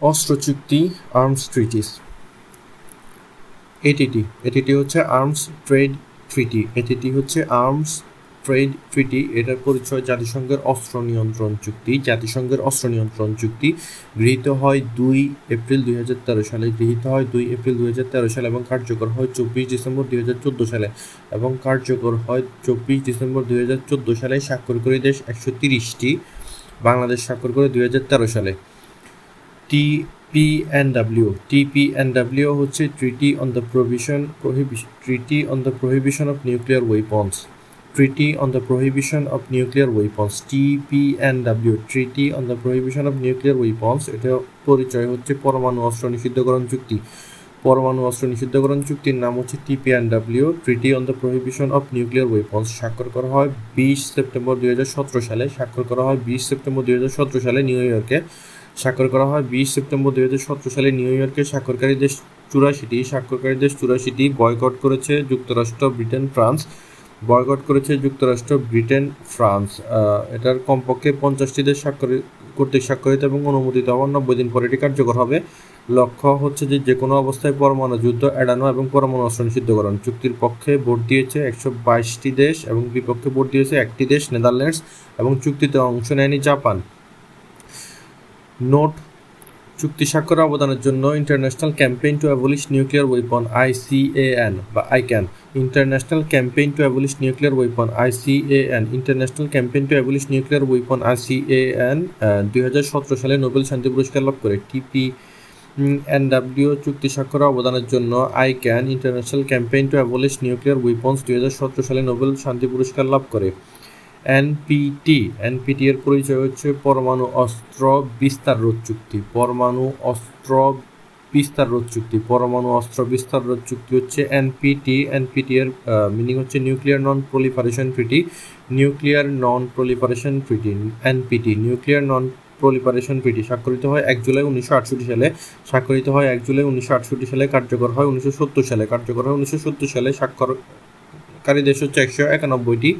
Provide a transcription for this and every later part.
অস্ত্র চুক্তি arms treaties ATT ATT হচ্ছে আর্মস ট্রেড ট্রিটি এটিটি হচ্ছে আর্মস ট্রেড ট্রিটি এটার পরিচয় জাতিসংঘের অস্ত্র নিয়ন্ত্রণ চুক্তি। জাতিসংঘের অস্ত্র নিয়ন্ত্রণ চুক্তি গৃহীত হয় দুই এপ্রিল দুই হাজার তেরো সালে। গৃহীত হয় দুই এপ্রিল দুই হাজার তেরো সালে এবং কার্যকর হয় চব্বিশ ডিসেম্বর দুই হাজার চোদ্দ সালে এবং কার্যকর হয় চব্বিশ ডিসেম্বর দুই হাজার চোদ্দ সালে স্বাক্ষরকারী দেশ একশো তিরিশটি। বাংলাদেশ স্বাক্ষর করে দুই হাজার তেরো সালে। টি PNW TPNW হচ্ছে treaty on the provision treaty on the prohibition of nuclear weapons treaty on the prohibition of nuclear weapons TPNW treaty on the prohibition of nuclear weapons এটা পরিচয় হচ্ছে পরমাণু অস্ত্র নিষিদ্ধকরণ চুক্তি। পরমাণু অস্ত্র নিষিদ্ধকরণ চুক্তির নাম হচ্ছে TPNW treaty on the prohibition of nuclear weapons স্বাক্ষর করা হয় বিশ সেপ্টেম্বর দুই হাজার সতেরো সালে। স্বাক্ষর করা হয় বিশ সেপ্টেম্বর দুই হাজার সতেরো সালে নিউ ইয়র্কে। স্বাক্ষর করা হয়। বিশ সেপ্টেম্বর দুই হাজার সতেরো সালে নিউ ইয়র্কে স্বাক্ষরকারী দেশ চুরাশিটি, স্বাক্ষরকারী দেশ চুরাশিটি বয়কট করেছে যুক্তরাষ্ট্র, ব্রিটেন, ফ্রান্স। বয়কট করেছে যুক্তরাষ্ট্র, ব্রিটেন, ফ্রান্স। এটার কমপক্ষে পঞ্চাশটি দেশ স্বাক্ষর, কর্তৃক স্বাক্ষরিত এবং অনুমোদিত। হওয়ার নব্বই দিন পরে এটি কার্যকর হবে। লক্ষ্য হচ্ছে যে যে কোনো অবস্থায় পরমাণু যুদ্ধ এড়ানো এবং পরমাণু অস্ত্র নিষিদ্ধকরণ। চুক্তির পক্ষে ভোট দিয়েছে একশো বাইশটি দেশ এবং বিপক্ষে ভোট দিয়েছে একটি দেশ, নেদারল্যান্ডস এবং চুক্তিতে অংশ নেয়নি জাপান। নোট চুক্তি স্বাক্ষর অবদানের জন্য international campaign to abolish nuclear weapon ICAN বা ICAN international campaign to abolish nuclear weapon ICAN international campaign to abolish nuclear weapon ICAN দুই হাজার সতেরো সালে নোবেল শান্তি পুরস্কার লাভ করে। টিপি এনডাব্লিউ চুক্তি স্বাক্ষর অবদানের জন্য ICAN international campaign to abolish nuclear weapons দুই হাজার সতেরো সালে নোবেল শান্তি পুরস্কার লাভ করে। এনপিটি এনপিটি এর পরিচয় হচ্ছে পরমাণু অস্ত্র বিস্তার রোধ চুক্তি। পরমাণু অস্ত্র বিস্তার রোধ চুক্তি। পরমাণু অস্ত্র বিস্তার রোধ চুক্তি হচ্ছে এনপিটি। এনপিটি এর মিনিং হচ্ছে nuclear non proliferation treaty nuclear non proliferation treaty NPT. Nuclear non proliferation treaty স্বাক্ষরিত হয় এক জুলাই উনিশশো আটষট্টি সালে। স্বাক্ষরিত হয় এক জুলাই উনিশশো আটষট্টি সালে। কার্যকর হয় উনিশশো সত্তর সালে। কার্যকর হয় উনিশশো সত্তর সালে। স্বাক্ষরকারী দেশ হচ্ছে একশো একানব্বইটি।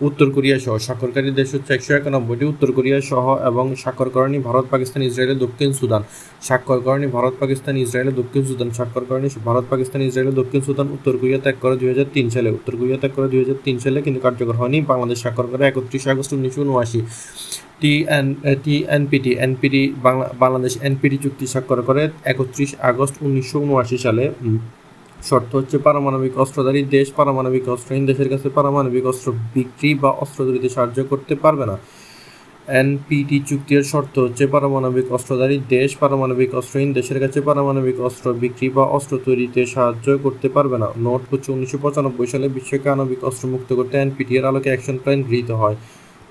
উত্তর কোরিয়া সহ স্বাক্ষরকারী দেশ হচ্ছে একশো একানব্বইটি, উত্তর কোরিয়া সহ এবং স্বাক্ষরকরণী ভারত, পাকিস্তান ইসরায়েলের দক্ষিণ সুদান। স্বাক্ষরকরণী ভারত, পাকিস্তান ইসরায়েলের দক্ষিণ সুদান। স্বাক্ষরকরণী ভারত, পাকিস্তান ইসরায়েলের দক্ষিণ সুদান, উত্তর কোরিয়া ত্যাগ করে দুই হাজার তিন সালে। উত্তর কোরিয়া ত্যাগ করে দুই হাজার তিন সালে কিন্তু কার্যকর হয়নি। বাংলাদেশ স্বাক্ষর করে একত্রিশে আগস্ট উনিশশো উনআশি। T N T NPT NPT Bangladesh NPT চুক্তি স্বাক্ষর করে একত্রিশ আগস্ট উনিশশো উনআশি সালে। শর্ত হচ্ছে পারমাণবিক অস্ত্রধারী দেশ পারমাণবিক অস্ত্রহীন দেশের কাছে পারমাণবিক অস্ত্র বিক্রি বা অস্ত্র তৈরিতে সাহায্য করতে পারবে না। এনপিটি চুক্তির শর্ত হচ্ছে পারমাণবিক অস্ত্রধারী দেশ পারমাণবিক অস্ত্রহীন দেশের কাছে পারমাণবিক অস্ত্র বিক্রি বা অস্ত্র তৈরিতে সাহায্য করতে পারবে না। নোট হচ্ছে উনিশশো পঁচানব্বই সালে বিশ্বকে আণবিক অস্ত্র মুক্ত করতে এনপিটি এর আলোকে অ্যাকশন প্ল্যান গৃহীত হয়।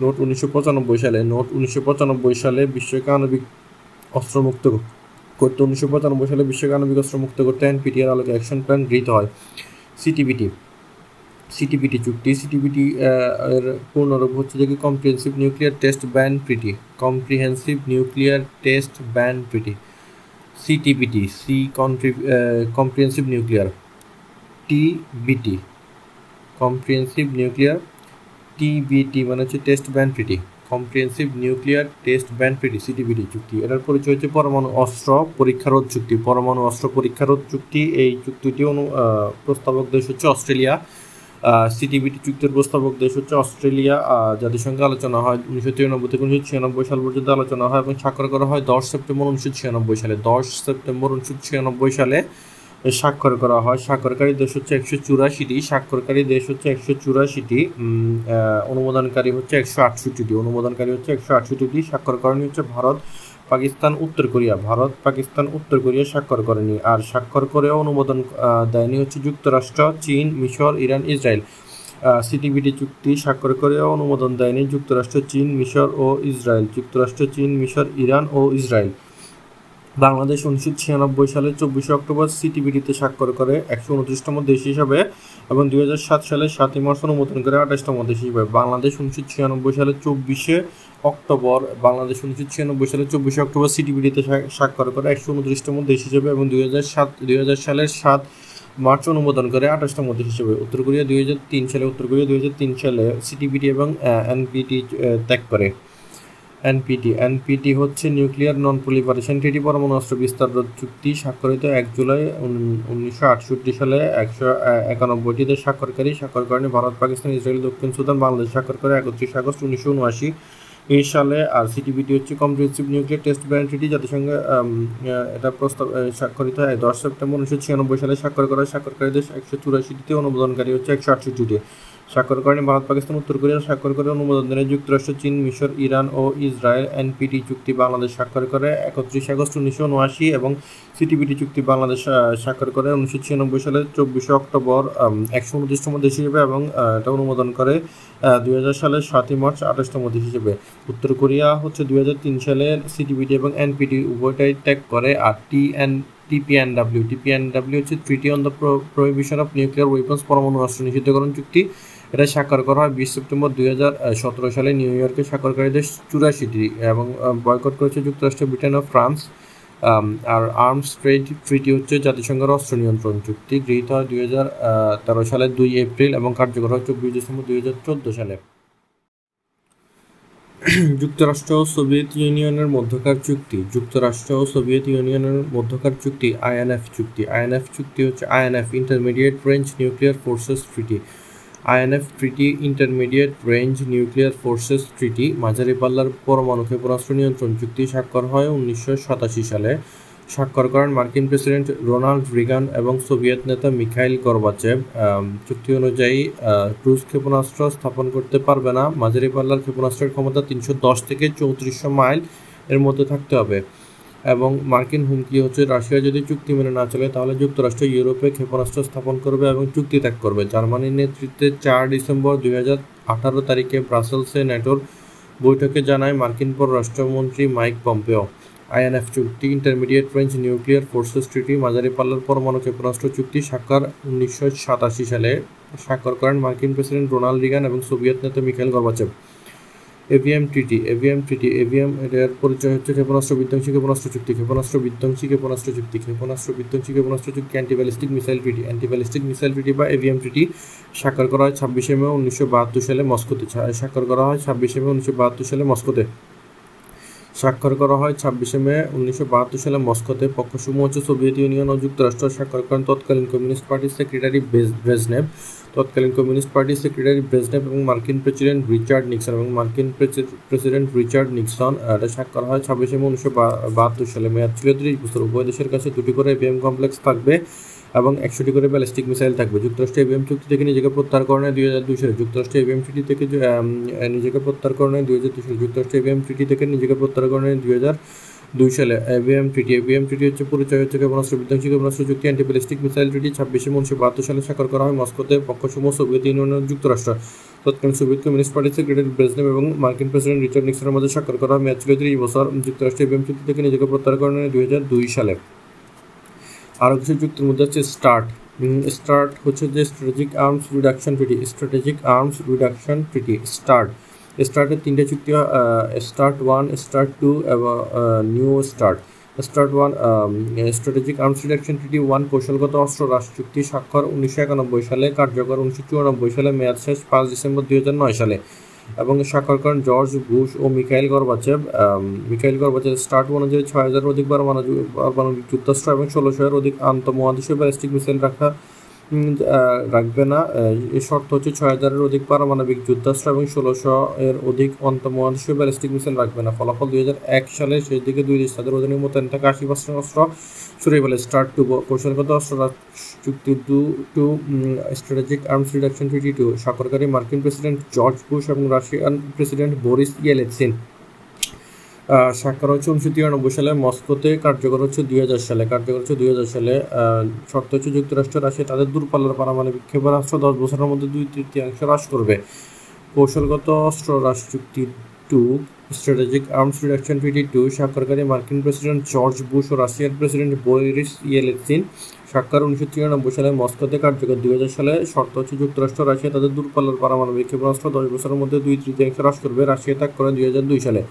নোট উনিশশো পঁচানব্বই সালে, নোট উনিশশো পঁচানব্বই সালে বিশ্বকে আণবিক অস্ত্র মুক্ত করতে উনিশশো পঁচানব্বই সালে বিশ্বকে আণবিক অস্ত্র মুক্ত করতে এনপিটিআর আলোকে অ্যাকশন প্ল্যান গৃহীত হয়। সিটিবিটি সিটিবিটি চুক্তি। সিটিবিটি এর পূর্ণরূপ হচ্ছে যে কি comprehensive nuclear test ban treaty comprehensive nuclear test ban treaty CTBT C comprehensive nuclear TBT comprehensive nuclear TBT মানে হচ্ছে test ban treaty comprehensive nuclear test ban treaty CTBT চুক্তি। এটার পরিচয় হচ্ছে পরমাণু অস্ত্র পরীক্ষারোধ চুক্তি। পরমাণু অস্ত্র পরীক্ষারোধ চুক্তি, এই চুক্তিটি অনু প্রস্তাবক দেশ হচ্ছে অস্ট্রেলিয়া। সিটিবিটি চুক্তির প্রস্তাবক দেশ হচ্ছে অস্ট্রেলিয়া। জাতিসংঘে আলোচনা হয় উনিশশো তিরানব্বই থেকে উনিশশো ছিয়ানব্বই সাল পর্যন্ত আলোচনা হয় এবং স্বাক্ষর করা হয় দশ সেপ্টেম্বর উনিশশো ছিয়ানব্বই সালে। দশ সেপ্টেম্বর উনিশশো ছিয়ানব্বই সালে স্বাক্ষর করা হয়। স্বাক্ষরকারী দেশ হচ্ছে একশো চুরাশিটি। স্বাক্ষরকারী দেশ হচ্ছে একশো চুরাশিটি। অনুমোদনকারী হচ্ছে একশো আটষট্টিটি। অনুমোদনকারী হচ্ছে একশো আটষট্টিটি। স্বাক্ষরকরণী হচ্ছে ভারত, পাকিস্তান, উত্তর কোরিয়া। ভারত, পাকিস্তান, উত্তর কোরিয়া স্বাক্ষর করেনি। আর স্বাক্ষর করেও অনুমোদন দেয়নি হচ্ছে যুক্তরাষ্ট্র, চীন, মিশর, ইরান, ইসরায়েল। সিটিবিটি চুক্তি স্বাক্ষর করেও অনুমোদন দেয়নি যুক্তরাষ্ট্র, চীন, মিশর ও ইসরায়েল। যুক্তরাষ্ট্র, চীন, মিশর, ইরান ও ইসরায়েল। বাংলাদেশ উনিশশো ছিয়ানব্বই সালে চব্বিশে অক্টোবর সিটিবিডিতে স্বাক্ষর করে একশো উনত্রিশতম দেশ হিসাবে এবং দুই হাজার সাত সালে সাতই মার্চ অনুমোদন করে আঠাশতম দেশ হিসাবে। বাংলাদেশ উনিশশো ছিয়ানব্বই সালে চব্বিশে অক্টোবর, বাংলাদেশ উনিশশো ছিয়ানব্বই সালে চব্বিশে অক্টোবর সিটিবিডিতে স্বাক্ষর করে একশো উনত্রিশতম দেশ হিসেবে এবং দুই হাজার সাত, দুই হাজার সালের সাত মার্চ অনুমোদন করে আঠাশতম দেশ হিসেবে। উত্তর কোরিয়া দুই হাজার তিন সালে, উত্তর কোরিয়া দুই হাজার তিন সালে এবং দুই হাজার সালে সাত করে। এনপিটি। এনপিটি হচ্ছে নিউক্লিয়ার নন প্রলিফারেশন ট্রিটি পরমাণু অস্ত্র বিস্তার রোধ চুক্তি স্বাক্ষরিত এক জুলাই উনিশশো আটষট্টি সালে একশো একানব্বইটি দেশ স্বাক্ষরকারী স্বাক্ষর ভারত, পাকিস্তান, ইসরায়েল, দক্ষিণ সুদান, বাংলাদেশ স্বাক্ষর করে একত্রিশ আগস্ট উনিশশো উনআশি এই সালে আর সিটিবিটি হচ্ছে comprehensive nuclear test ban treaty জাতিসংঘে এটা প্রস্তাব স্বাক্ষরিত হয়। দশ সেপ্টেম্বর উনিশশো ছিয়ানব্বই সালে স্বাক্ষর করা স্বাক্ষরকারী দেশ একশো চুরাশিটিতে অনুমোদনকারী হচ্ছে একশো আটষট্টিটি। স্বাক্ষর করেন ভারত, পাকিস্তান, উত্তর কোরিয়া স্বাক্ষর করে অনুমোদন দেন যুক্তরাষ্ট্র, চীন, মিশর, ইরান ও ইসরায়েল এনপিটি চুক্তি বাংলাদেশ স্বাক্ষর করে একত্রিশ আগস্ট উনিশশো উনআশি এবং সিটিপিটি চুক্তি বাংলাদেশ স্বাক্ষর করে উনিশশো ছিয়ানব্বই সালে চব্বিশে অক্টোবর একশো উনত্রিশতম দেশ হিসেবে এবং এটা অনুমোদন করে দুই হাজার সালের সাতই মার্চ আঠাশতম দেশ হিসেবে। উত্তর কোরিয়া হচ্ছে দুই হাজার তিন সালে সিটিবিটি এবং এনপিটি, উভয়টাই ত্যাগ করে, আর টি এন টিপিএনডাব্লিউ। টিপিএনডাব্লিউ হচ্ছে treaty on the prohibition of nuclear weapons পরমাণু অস্ত্র নিষিদ্ধকরণ চুক্তি। এটা স্বাক্ষর করা হয় বিশ সেপ্টেম্বর দুই সালে নিউ ইয়র্কে স্বাক্ষরকারী দেশ চুরাশিটি এবং বয়কট করেছে যুক্তরাষ্ট্র, ব্রিটেন ও ফ্রান্স। আর আর্মস ট্রেড ট্রিটি হচ্ছে জাতিসংঘের অস্ত্র নিয়ন্ত্রণ চুক্তি, গৃহীত হয় দুই তেরো সালের দুই এপ্রিল এবং কার্যকর হয় চব্বিশ ডিসেম্বর দুই সালে। যুক্তরাষ্ট্র ও সোভিয়েত ইউনিয়নের মধ্যকার চুক্তি, যুক্তরাষ্ট্র ও সোভিয়েত ইউনিয়নের মধ্যকার চুক্তি আইএনএফ চুক্তি। আইএনএফ চুক্তি হচ্ছে INF intermediate range nuclear forces treaty. INF treaty intermediate range nuclear forces treaty মাঝারি পাল্লার পরমাণু ক্ষেপণাস্ত্র নিয়ন্ত্রণ চুক্তি স্বাক্ষর হয় উনিশশো সাতাশি সালে। স্বাক্ষর করেন মার্কিন প্রেসিডেন্ট রোনাল্ড রিগান এবং সোভিয়েত নেতা মিখাইল গর্বাচেভ। চুক্তি অনুযায়ী ক্রুজ ক্ষেপণাস্ত্র স্থাপন করতে পারবে না। মাঝারি পাল্লার ক্ষেপণাস্ত্রের ক্ষমতা তিনশো দশ থেকে চৌত্রিশশো মাইল এর মধ্যে থাকতে হবে। এবং মার্কিন হুমকি হচ্ছে রাশিয়া যদি চুক্তি মেনে না চলে, তাহলে যুক্তরাষ্ট্র ইউরোপে ক্ষেপণাস্ত্র স্থাপন করবে এবং চুক্তি ত্যাগ করবে। জার্মানির নেতৃত্বে চার ডিসেম্বর দুই হাজার আঠারো তারিখে ব্রাসেলসে ন্যাটোর বৈঠকে জানায় মার্কিন পররাষ্ট্রমন্ত্রী মাইক পম্পেও। আইএনএফ চুক্তি, intermediate range nuclear forces treaty, মাঝারি পাল্লার পরমাণু ক্ষেপণাস্ত্র চুক্তি, স্বাক্ষর উনিশশো সাতাশি সালে স্বাক্ষর করেন মার্কিন প্রেসিডেন্ট রোনাল্ড রিগান এবং সোভিয়েত নেতা Mikhail Gorbachev. ABM treaty ABM treaty ABM এর পরিচয় হচ্ছে ক্ষেপণাস্ত্র বিধ্বংসী ক্ষেপণাস্ত্র চুক্তি, ক্ষেপণাস্ত্র বিধ্বংসী ক্ষেপণাস্ত্র চুক্তি, ক্ষেপণাস্ত্র বিধ্বংসী ক্ষেপণাস্ত্র চুক্তি anti ballistic missile treaty anti ballistic missile treaty বা এভিএম ট্রিটি স্বাক্ষর করা হয় ছাব্বিশে মে উনিশশো বাহাত্তর সালে মস্কোতে স্বাক্ষর করা হয় ছাব্বিশে মে উনিশশো বাহাত্তর সালে মস্কোতে। স্বাক্ষর করা হয় ছাব্বিশে মে উনিশশো বাহাত্তর সালে মস্কোতে। পক্ষসমূহ হচ্ছে সোভিয়েত ইউনিয়ন ও যুক্তরাষ্ট্র। স্বাক্ষর করেন তৎকালীন কমিউনিস্ট পার্টির সেক্রেটারি ব্রেজনেভ তৎকালীন কমিউনিস্ট পার্টির সেক্রেটারি ব্রেজনেভ এবং মার্কিন প্রেসিডেন্ট রিচার্ড নিক্সন এবং মার্কিন প্রেসিডেন্ট রিচার্ড নিক্সন এটা স্বাক্ষর হয় ছাব্বিশে মে উনিশশো বাহাত্তর সালে। মেয়াদ ছিল ত্রিশ বছর। উভয় দেশের কাছে দুটি করে এপিএম কমপ্লেক্স থাকবে। এবং একশোটি করে ব্যালিস্টিক মিসাইল থাকবে। যুক্তরাষ্ট্র এবিএম চুক্তি থেকে নিজেকে প্রত্যাহার করে দুই হাজার দুই সালে। যুক্তরাষ্ট্র এবিএম ট্রিটি থেকে নিজেকে প্রত্যাহার করে দুই হাজার দুই সালে। যুক্তরাষ্ট্র এবিএম ট্রিটি থেকে নিজেকে প্রত্যাহার করে দুই হাজার দুই সালে। এবিএম ট্রিটি এবিএম ট্রিটি হচ্ছে পরিচয় হচ্ছে ক্ষেপণাস্ত্র, বিধ্বংসী ক্ষেপণাস্ত্র চুক্তি অ্যান্টি ব্যালিস্টিক মিসাইল ট্রিটি ছাব্বিশে উনিশশো বাহাত্তর সালে স্বাক্ষর করা হয় মস্কোতে। পক্ষসমূহ সোভিয়েত ইউনিয়নের যুক্তরাষ্ট্র। তৎকালীন সোভিয়েত কমিউনিস্ট পার্টির সেক্রেটারি ব্রেজনেভ এবং মার্কিন প্রেসিডেন্ট রিচার্ড নিক্সনের মধ্যে স্বাক্ষর করা হয়। মেয়াদ ছিল ত্রিশ বছর। যুক্তরাষ্ট্র এবিএম চুক্তি থেকে নিজেকে প্রত্যাহার করেন দুই হাজার দুই সালে। আরও কিছু চুক্তির মধ্যে হচ্ছে স্টার্ট স্টার্ট হচ্ছে যে strategic arms reduction treaty strategic arms reduction treaty START স্টার্টের তিনটে চুক্তি স্টার্ট ওয়ান স্টার্ট টু এবং new START START one strategic arms reduction treaty one কৌশলগত অস্ত্র রাষ্ট্র চুক্তি স্বাক্ষর উনিশশো একানব্বই সালে, কার্যকর উনিশশো চুরানব্বই সালে, মেয়াদ শেষ পাঁচ ডিসেম্বর দুই হাজার নয় সালে। এবং স্বাক্ষর করেন জর্জ বুশ ও Mikhail Gorbachev Mikhail Gorbachev START অনুযায়ী ছয় হাজারের অধিক পারমাণবিক যুক্তাস্ত্র এবং ষোলোশোর অধিক আন্তঃমহাদেশীয় ব্যালিস্টিক মিসাইল রাখা রাখবে না। এই শর্ত হচ্ছে ছয় হাজারের অধিক পারমাণবিক যুদ্ধাস্ত্র এবং ষোলোশো এর অধিক অন্তমহাদেশীয় ব্যালিস্টিক মিসাইল রাখবে না। ফলাফল দুই হাজার এক সালের শেষ দিকে দুই দেশ তাদের অধীনে মোতায়েন থাকে আশি পার্সেন্ট অস্ত্র সরিয়ে ফেলে স্টার্ট টু কৌশলগত অস্ত্র চুক্তি two two strategic arms reduction treaty two স্বাক্ষরকারী মার্কিন প্রেসিডেন্ট জর্জ বুশ এবং রাশিয়ান প্রেসিডেন্ট বোরিস ইয়েলেটসিন স্বাক্ষর হচ্ছে উনিশশো তিরানব্বই সালে মস্কোতে, কার্যকর হচ্ছে দুই হাজার সালে। কার্যকর হচ্ছে দুই হাজার সালে শর্ত হচ্ছে যুক্তরাষ্ট্র, রাশিয়া তাদের দূরপাল্লার পারমাণবিক ক্ষেপণাস্ত্র দশ বছরের মধ্যে দুই তৃতীয়াংশ হ্রাস করবে। কৌশলগত অস্ত্র হ্রাস চুক্তি two strategic arms reduction treaty two স্বাক্ষরকারী মার্কিন প্রেসিডেন্ট জর্জ বুশ ও রাশিয়ার প্রেসিডেন্ট বরিস ইয়েলেটসিন স্বাক্ষর উনিশশো তিরানব্বই সালে মস্কোতে কার্যকর। দুই হাজার সালে শর্ত হচ্ছে যুক্তরাষ্ট্র রাশিয়া তাদের দূরপাল্লার পারমাণবিক ক্ষেপণাস্ত্র। দশ বছরের মধ্যে দুই তৃতীয়াংশ হ্রাস করবে। রাশিয়া ত্যাগ করে দুই হাজার দুই সালে।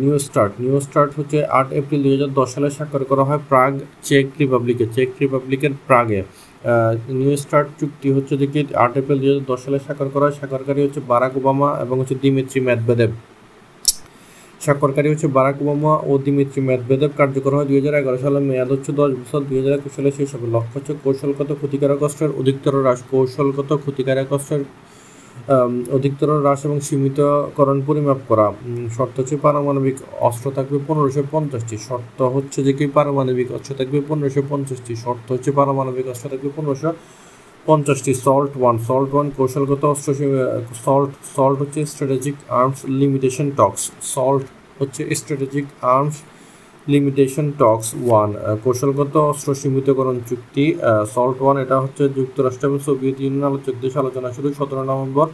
New start. নিউ স্টার্ট হচ্ছে আট এপ্রিল দুই হাজার দশ সালে স্বাক্ষর করা হয় প্রাগ চেক রিপাবলিকে। চেক রিপাবলিকের প্রাগে। নিউ স্টার্ট চুক্তি হচ্ছে দেখি আট এপ্রিল দুই হাজার দশ সালে স্বাক্ষর করা হয়। স্বাক্ষরকারী হচ্ছে বারাক ওবামা এবং হচ্ছে দিমিত্রি ম্যাদবেদেব স্বাক্ষরকারী হচ্ছে বারাক ওবামা ও দিমিত্রি ম্যাথবেদেব কার্যকর হয় দুই হাজার এগারো সালে। মেয়াদ হচ্ছে দশ বছর। দুই হাজার একুশ সালে শেষ হবে লক্ষ্য হচ্ছে কৌশলগত ক্ষতিকারক অস্ত্রের অধিকতর হ্রাস। কৌশলগত ক্ষতিকারক অস্ত্রের অধিকতর হ্রাস এবং সীমিতকরণ পরিমাপ করা। শর্ত হচ্ছে পারমাণবিক অস্ত্র থাকবে পনেরোশো পঞ্চাশটি। শর্ত হচ্ছে যে কি পারমাণবিক অস্ত্র থাকবে পনেরোশো পঞ্চাশটি। শর্ত হচ্ছে পারমাণবিক অস্ত্র থাকবে পনেরোশো পঞ্চাশটি। Salt one. সল্ট ওয়ান কৌশলগত অস্ত্র সল্ট সল্ট হচ্ছে strategic arms limitation talks. SALT হচ্ছে strategic arms limitation talks one কৌশলগত অস্ত্র সীমিতকরণ চুক্তি সল্ট ওয়ান এটা হচ্ছে যুক্তরাষ্ট্র এবং সোভিয়েত ইউনিয়ন আলোচক দেশ আলোচনা শুরু, সতেরো নভেম্বর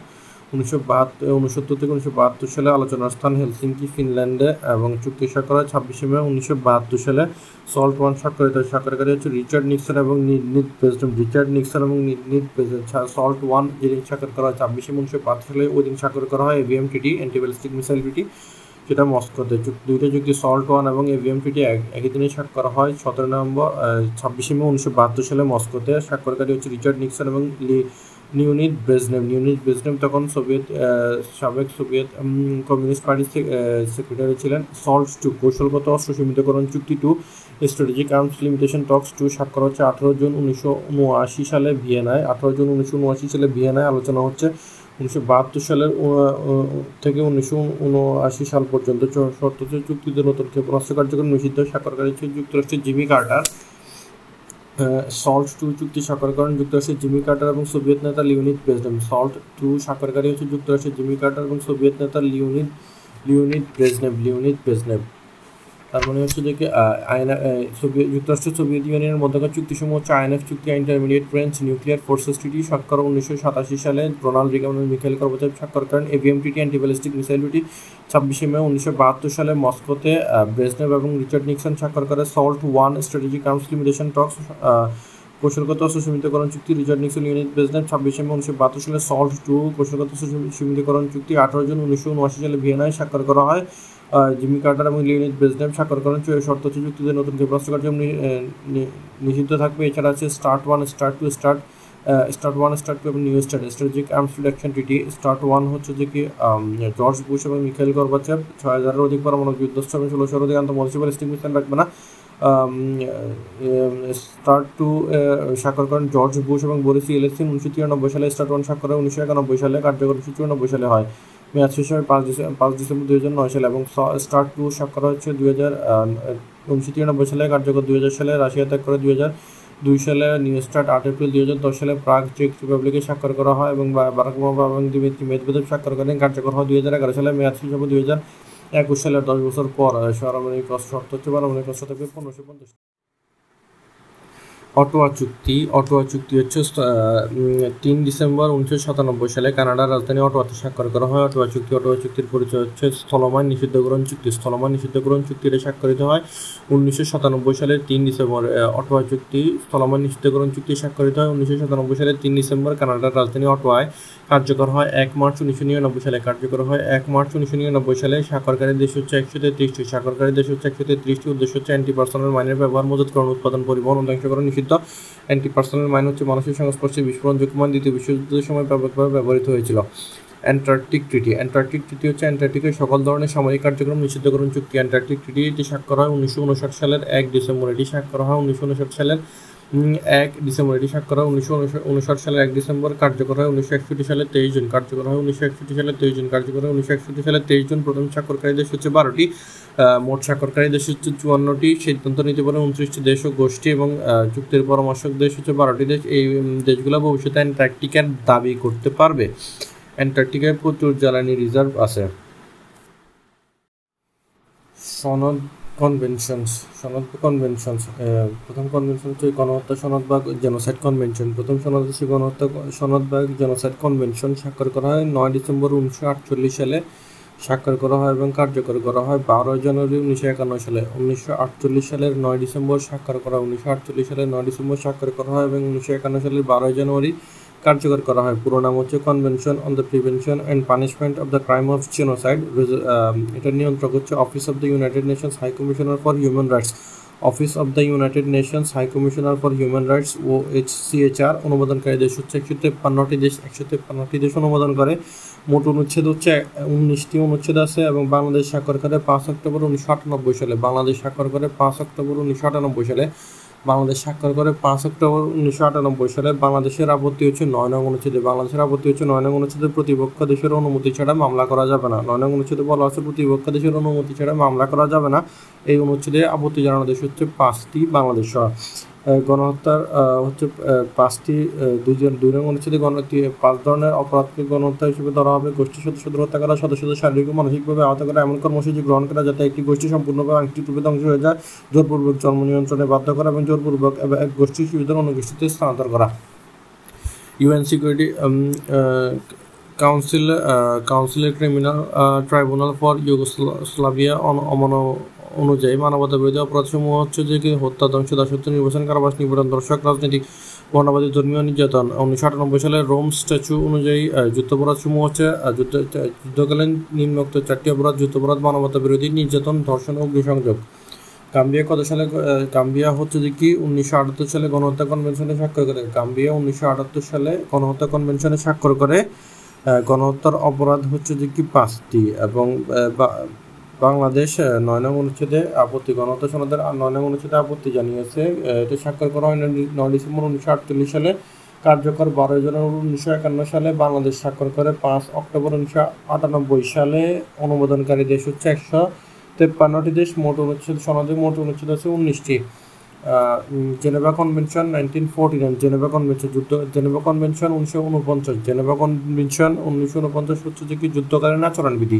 উনিশশো বাহাত্তর, উনসত্তর থেকে উনিশশো বাহাত্তর সালে আলোচনার স্থান হেলসিঙ্কি, ফিনল্যান্ডে এবং চুক্তি স্বাক্ষর হয় ছাব্বিশে মে উনিশশো বাহাত্তর সালে। সল্ট ওয়ান স্বাক্ষরিত স্বাক্ষরকারী হচ্ছে রিচার্ড নিক্সন এবং নিট প্রেসিডেন্ট রিচার্ড নিক্সন এবং নিট প্রেসিডেন্ট সল্ট ওয়ান যেদিন স্বাক্ষর করা হয় ছাব্বিশে মে উনিশশো বাহাত্তর সালে, ওই দিন স্বাক্ষর করা হয় এভিএম টিটি অ্যান্টিব্যালিস্টিক মিসাইল টিটি সেটা মস্কোতে। দুইটা চুক্তি সল্ট ওয়ান এবং এভিএম টিটি একই দিনে স্বাক্ষর হয়। সতেরো নভেম্বর ছাব্বিশে মে উনিশশো বাহাত্তর সালে মস্কোতে স্বাক্ষরকারী হচ্ছে রিচার্ড নিক্সন এবং নিউনিট ব্রেজনেভ। নিউনিট ব্রেজনেভ তখন সোভিয়েত সাবেক সোভিয়েত কমিউনিস্ট পার্টির সেক্রেটারি ছিলেন। সল্ট টু, কৌশলগত অস্ত্র সীমিতকরণ চুক্তি two, strategic arms limitation talks two স্বাক্ষর হচ্ছে আঠারো জুন উনিশশো উনআশি সালে ভিয়েনায়। আঠারো জুন উনিশশো উনআশি সালে ভিয়েনায় আলোচনা হচ্ছে। উনিশশো বাহাত্তর সালের থেকে উনিশশো উনআশি সাল পর্যন্ত শর্ত চুক্তিতে নতুন ক্ষেপণাস্ত্র কার্যক্রম নিষিদ্ধ। স্বাক্ষরকারী ছিল যুক্তরাষ্ট্রের জিমি কার্টার। সল্ট টু চুক্তি স্বাক্ষর করেন যুক্তরাষ্ট্রের জিমি কার্টার এবং সোভিয়েত নেতা লিওনিদ ব্রেজনেভ সল্ট টু স্বাক্ষরকারী হচ্ছে যুক্তরাষ্ট্রের জিমি কার্টার এবং সোভিয়েত নেতা Leonid Leonid Brezhnev Leonid Brezhnev তার মানে হচ্ছে যে আইনা সোভিয়েত যুক্তরাষ্ট্র সোভিয়েত ইউনিয়নের মধ্যকার চুক্তি চুক্তিসমূহ হচ্ছে আইএনএফ চুক্তি, intermediate range nuclear forces treaty স্বাক্ষর উনিশশো সাতাশি সালে রোনাল্ড রিগাম এবং মিখাইল কর্মচারী স্বাক্ষর করেন। এভিএম টিটি অ্যান্টিব্যালিস্টিক মিসাইল ট্রিটি ছাব্বিশে মে উনিশশো বাহাত্তর সালে মস্কোতে ব্রেজনেভ এবং রিচার্ড নিক্সন স্বাক্ষর করে। SALT one strategic arms limitation talks কৌশলগত অস্ত্র সীমিতকরণ চুক্তি, রিচার্ড নিক্সন ইউনিট ব্রেজনেভ ছাব্বিশে মে উনিশশো বাহাত্তর সালে সল্ট টু কৌশলগত অস্ত্র সীমিতকরণ চুক্তি, আঠারো জুন উনিশশো উনআশি সালে ভিয়েনায় স্বাক্ষর করা হয়। জিমি কার্টার এবং লিওনিদ ব্রেজনেভ স্বাক্ষর করেন। শর্ত হচ্ছে চুক্তিতে নতুন ক্ষেপণাস্ত্র কার্যক্রম নিষিদ্ধ থাকবে। এছাড়া আছে START one, START two, START START one, START two এবং new START. Strategic arms reduction TT START one হচ্ছে যে কি জর্জ বুশ এবং মিখাইল গর্বাচেভ। ছয় হাজারের অধিক পারমাণবিক যুদ্ধস্ত্র এবং ষোলোশোর অধিক আন্তঃমহাদেশীয় ব্যালিস্টিক মিসাইল রাখবে না। স্টার্ট টু স্বাক্ষর করেন জর্জ বুশ এবং বরিস ইলেকশন উনিশশো তিরানব্বই সালে স্টার্ট ওয়ান স্বাক্ষর উনিশশো একানব্বই সালে, কার্যকর উনিশশো চুরানব্বই সালে হয়। মেয়াদ শেষ হয় পাঁচ ডিসেম্বর পাঁচ ডিসেম্বর দুই হাজার নয় সালে এবং স্টার্ট টু স্বাক্ষর হচ্ছে দুই হাজার উনিশশো তিরানব্বই সালে, কার্যকর দুই হাজার সালে, রাশিয়া ত্যাগ করে দুই হাজার দুই সালে, নিউ স্টার্ট আট এপ্রিল দুই হাজার দশ সালে, প্রাগ চেক রিপাবলিকে স্বাক্ষর করা হয় এবং বারাক ওবামা এবং দিমিত্রি মেদভেদেব স্বাক্ষর করেন। কার্যকর হয় দুই হাজার এগারো সালে, মেয়াদ শেষ হবে দুই হাজার একুশ সালের দশ বছর পর পারমাণবিক অস্ত্র হচ্ছে পারমাণবিক অস্ত্র থেকে পনেরোশো পঞ্চাশ অটোয়া চুক্তি অটোয়া চুক্তি হচ্ছে তিন ডিসেম্বর উনিশশো সাতানব্বই সালে কানাডার রাজধানী অটোয়াতে স্বাক্ষর করা হয়। অটোয়া চুক্তি, অটোয়া চুক্তির পরিচয় হচ্ছে স্থলমান নিষিদ্ধকরণ চুক্তি। স্থলমান নিষিদ্ধকরণ চুক্তিতে স্বাক্ষরিত হয় উনিশশো সাতানব্বই সালের তিন ডিসেম্বর অটোয়া চুক্তি স্থলমান নিষিদ্ধকরণ চুক্তি স্বাক্ষরিত হয় উনিশশো সাতানব্বই সালের তিন ডিসেম্বর কানাডার রাজধানী অটোয়ায় কার্যকর হয়। এক মার্চ উনিশশো নিরানব্বই সালে কার্যকর হয়। এক মার্চ উনিশশো নিরানব্বই সালে স্বাক্ষরকারী দেশ হচ্ছে একশো তেত্রিশটি। স্বাক্ষরকারী দেশ হচ্ছে একশো তেত্রিশটি। উদ্দেশ্য হচ্ছে অ্যান্টি পার্সোনাল মাইনের ব্যবহার মজুতকরণ উৎপাদন, পরিবহন ধ্বংসকরণ নিষিদ্ধ। অ্যান্টি পার্সোনাল মাইন হচ্ছে মানুষের সংস্পর্শে বিস্ফোরণ যোগ্যমান দ্বিতীয় বিশ্বযুদ্ধের সময় ব্যাপকভাবে ব্যবহৃত হয়েছিল। অ্যান্টার্কটিক ট্রিটি অ্যান্টার্কটিক ট্রিটি হচ্ছে অ্যান্টার্কটিকের সকল ধরনের সামরিক কার্যক্রম নিষিদ্ধকরণ চুক্তি। অ্যান্টার্কটিক ট্রিটি এটি স্বাক্ষর হয় উনিশশো উনষাট সালের এক ডিসেম্বর। এটি স্বাক্ষর হয় উনিশশো উনষাট সালের এক ডিসেম্বর, এটি স্বাক্ষর হয় উনিশশো উনষাট সালের এক ডিসেম্বর, কার্যকর হয় উনিশশো একষট্টি সালের তেইশ জুন, কার্যকর হয় উনিশশো একষট্টি সালের তেইশ জুন, কার্যকর হয় উনিশশো একষট্টি সালের তেইশ জুন, প্রথম স্বাক্ষরকারী দেশ হচ্ছে বারোটি। মোট স্বাক্ষরকারী দেশ হচ্ছে চুয়ান্নটি, সিদ্ধান্ত নিতে পারে উনত্রিশটি দেশ ও গোষ্ঠী এবং চুক্তির পরামর্শক দেশ হচ্ছে বারোটি দেশ। এই দেশগুলো ভবিষ্যতে অ্যান্টার্কটিকার দাবি করতে পারবে। অ্যান্টার্কটিকায় প্রচুর জ্বালানি রিজার্ভ আছে। সনদ কনভেনশনস সনদ কনভেনশনস প্রথম কনভেনশন হচ্ছে গণহত্যা সনদ বা জেনোসাইড কনভেনশন প্রথম সনদ হচ্ছে গণহত্যা সনদ বা জেনোসাইড কনভেনশন স্বাক্ষর করা হয় নয় ডিসেম্বর উনিশশো আটচল্লিশ সালে। স্বাক্ষর করা হয় এবং কার্যকর করা হয় বারোই জানুয়ারি উনিশশো একান্ন সালে। উনিশশো আটচল্লিশ সালের নয় ডিসেম্বর স্বাক্ষর করা উনিশশো আটচল্লিশ সালের নয় ডিসেম্বর স্বাক্ষর করা হয় এবং উনিশশো একান্ন সালের বারোই জানুয়ারি কার্যকর করা হয়। পুরো নাম হচ্ছে convention on the prevention and punishment of the crime of genocide এটার নিয়ন্ত্রক হচ্ছে office of the United Nations high commissioner for human rights office of the United Nations high commissioner for human rights O H CHR অনুমোদনকারী দেশ হচ্ছে একশো তেপ্পান্নটি দেশ, একশো তেপ্পান্নটি দেশ অনুমোদন করে। মোট অনুচ্ছেদ হচ্ছে উনিশটি অনুচ্ছেদ আছে এবং বাংলাদেশ স্বাক্ষর করে পাঁচ অক্টোবর উনিশশো আটানব্বই সালে, বাংলাদেশ স্বাক্ষর করে পাঁচ অক্টোবর উনিশশো আটানব্বই সালে। বাংলাদেশ স্বাক্ষর করে পাঁচ অক্টোবর উনিশশো আটানব্বই সালে বাংলাদেশের আপত্তি হচ্ছে নয় নং অনুচ্ছেদে। বাংলাদেশের আপত্তি হচ্ছে নয় নং অনুচ্ছেদে প্রতিপক্ষ দেশের অনুমতি ছাড়া মামলা করা যাবে না। নয় নং অনুচ্ছেদে বলা হচ্ছে প্রতিপক্ষ দেশের অনুমতি ছাড়া মামলা করা যাবে না। এই অনুচ্ছেদে আপত্তি জানানো দেশ হচ্ছে পাঁচটি বাংলাদেশ গণহত্যার হচ্ছে পাঁচটি দুজন দুই নং অনুচ্ছেদে গণ পাঁচ ধরনের অপরাধকে গণহত্যা হিসেবে ধরা হবে, গোষ্ঠী সদস্যদের হত্যা করা সদস্যদের শারীরিক ও মানসিকভাবে আহত করা এমন কর্মসূচি গ্রহণ করা যাতে একটি গোষ্ঠী সম্পূর্ণভাবে আংশিক রূপে ধ্বংস হয়ে যায়, জোরপূর্বক জন্ম নিয়ন্ত্রণে বাধ্য করা এবং জোরপূর্বক এক গোষ্ঠীর সুবিধার অন্য গোষ্ঠীতে স্থানান্তর করা। ইউএন সিকিউরিটি কাউন্সিল কাউন্সিলের ক্রিমিনাল ট্রাইব্যুনাল ফর ইউগোস্লাভিয়া অমন অনুযায়ী মানবতা বিরোধী অপরাধসমূহ হচ্ছে যে কি হত্যা, ধ্বংস, দাসত্ব, নির্বাচন, কারাবাস, নিপীড়ন দর্শক রাজনৈতিক বর্ণবাদী ধর্মীয় নির্যাতন। উনিশশো আটানব্বই সালে রোম স্ট্যাচু অনুযায়ী যুদ্ধাপরাধসমূহ হচ্ছে যুদ্ধ যুদ্ধকালীন নিম্নোক্ত চারটি অপরাধ, যুদ্ধাপরাধ মানবতা বিরোধী নির্যাতন, ধর্ষণ অগ্নিসংযোগ। গাম্বিয়া কত সালে গাম্বিয়া হচ্ছে যে কি উনিশশো আটাত্তর সালে গণহত্যা কনভেনশনে স্বাক্ষর করে। গাম্বিয়া উনিশশো আটাত্তর সালে গণহত্যা কনভেনশনে স্বাক্ষর করে। গণহত্যার অপরাধ হচ্ছে যে কি পাঁচটি এবং বাংলাদেশ নয় নং অনুচ্ছেদে আপত্তি, গণহত্যা সনদের নয় নং অনুচ্ছেদে আপত্তি জানিয়েছে এটি স্বাক্ষর করা হয় নয় ডিসেম্বর উনিশশো আটচল্লিশ সালে। কার্যকর বারোই জানুয়ারি উনিশশো একান্ন সালে বাংলাদেশ স্বাক্ষর করে পাঁচ অক্টোবর উনিশশো আটানব্বই সালে অনুমোদনকারী দেশ হচ্ছে একশো তেপ্পান্নটি দেশ। মোট অনুচ্ছেদ সনদে মোট অনুচ্ছেদ আছে উনিশটি। Geneva convention nineteen forty nine, Geneva convention যুদ্ধ, জেনেভা কনভেনশন উনিশশো উনপঞ্চাশ, জেনেভা কনভেনশন উনিশশো উনপঞ্চাশ হচ্ছে যে কি যুদ্ধকালীন আচরণবিধি।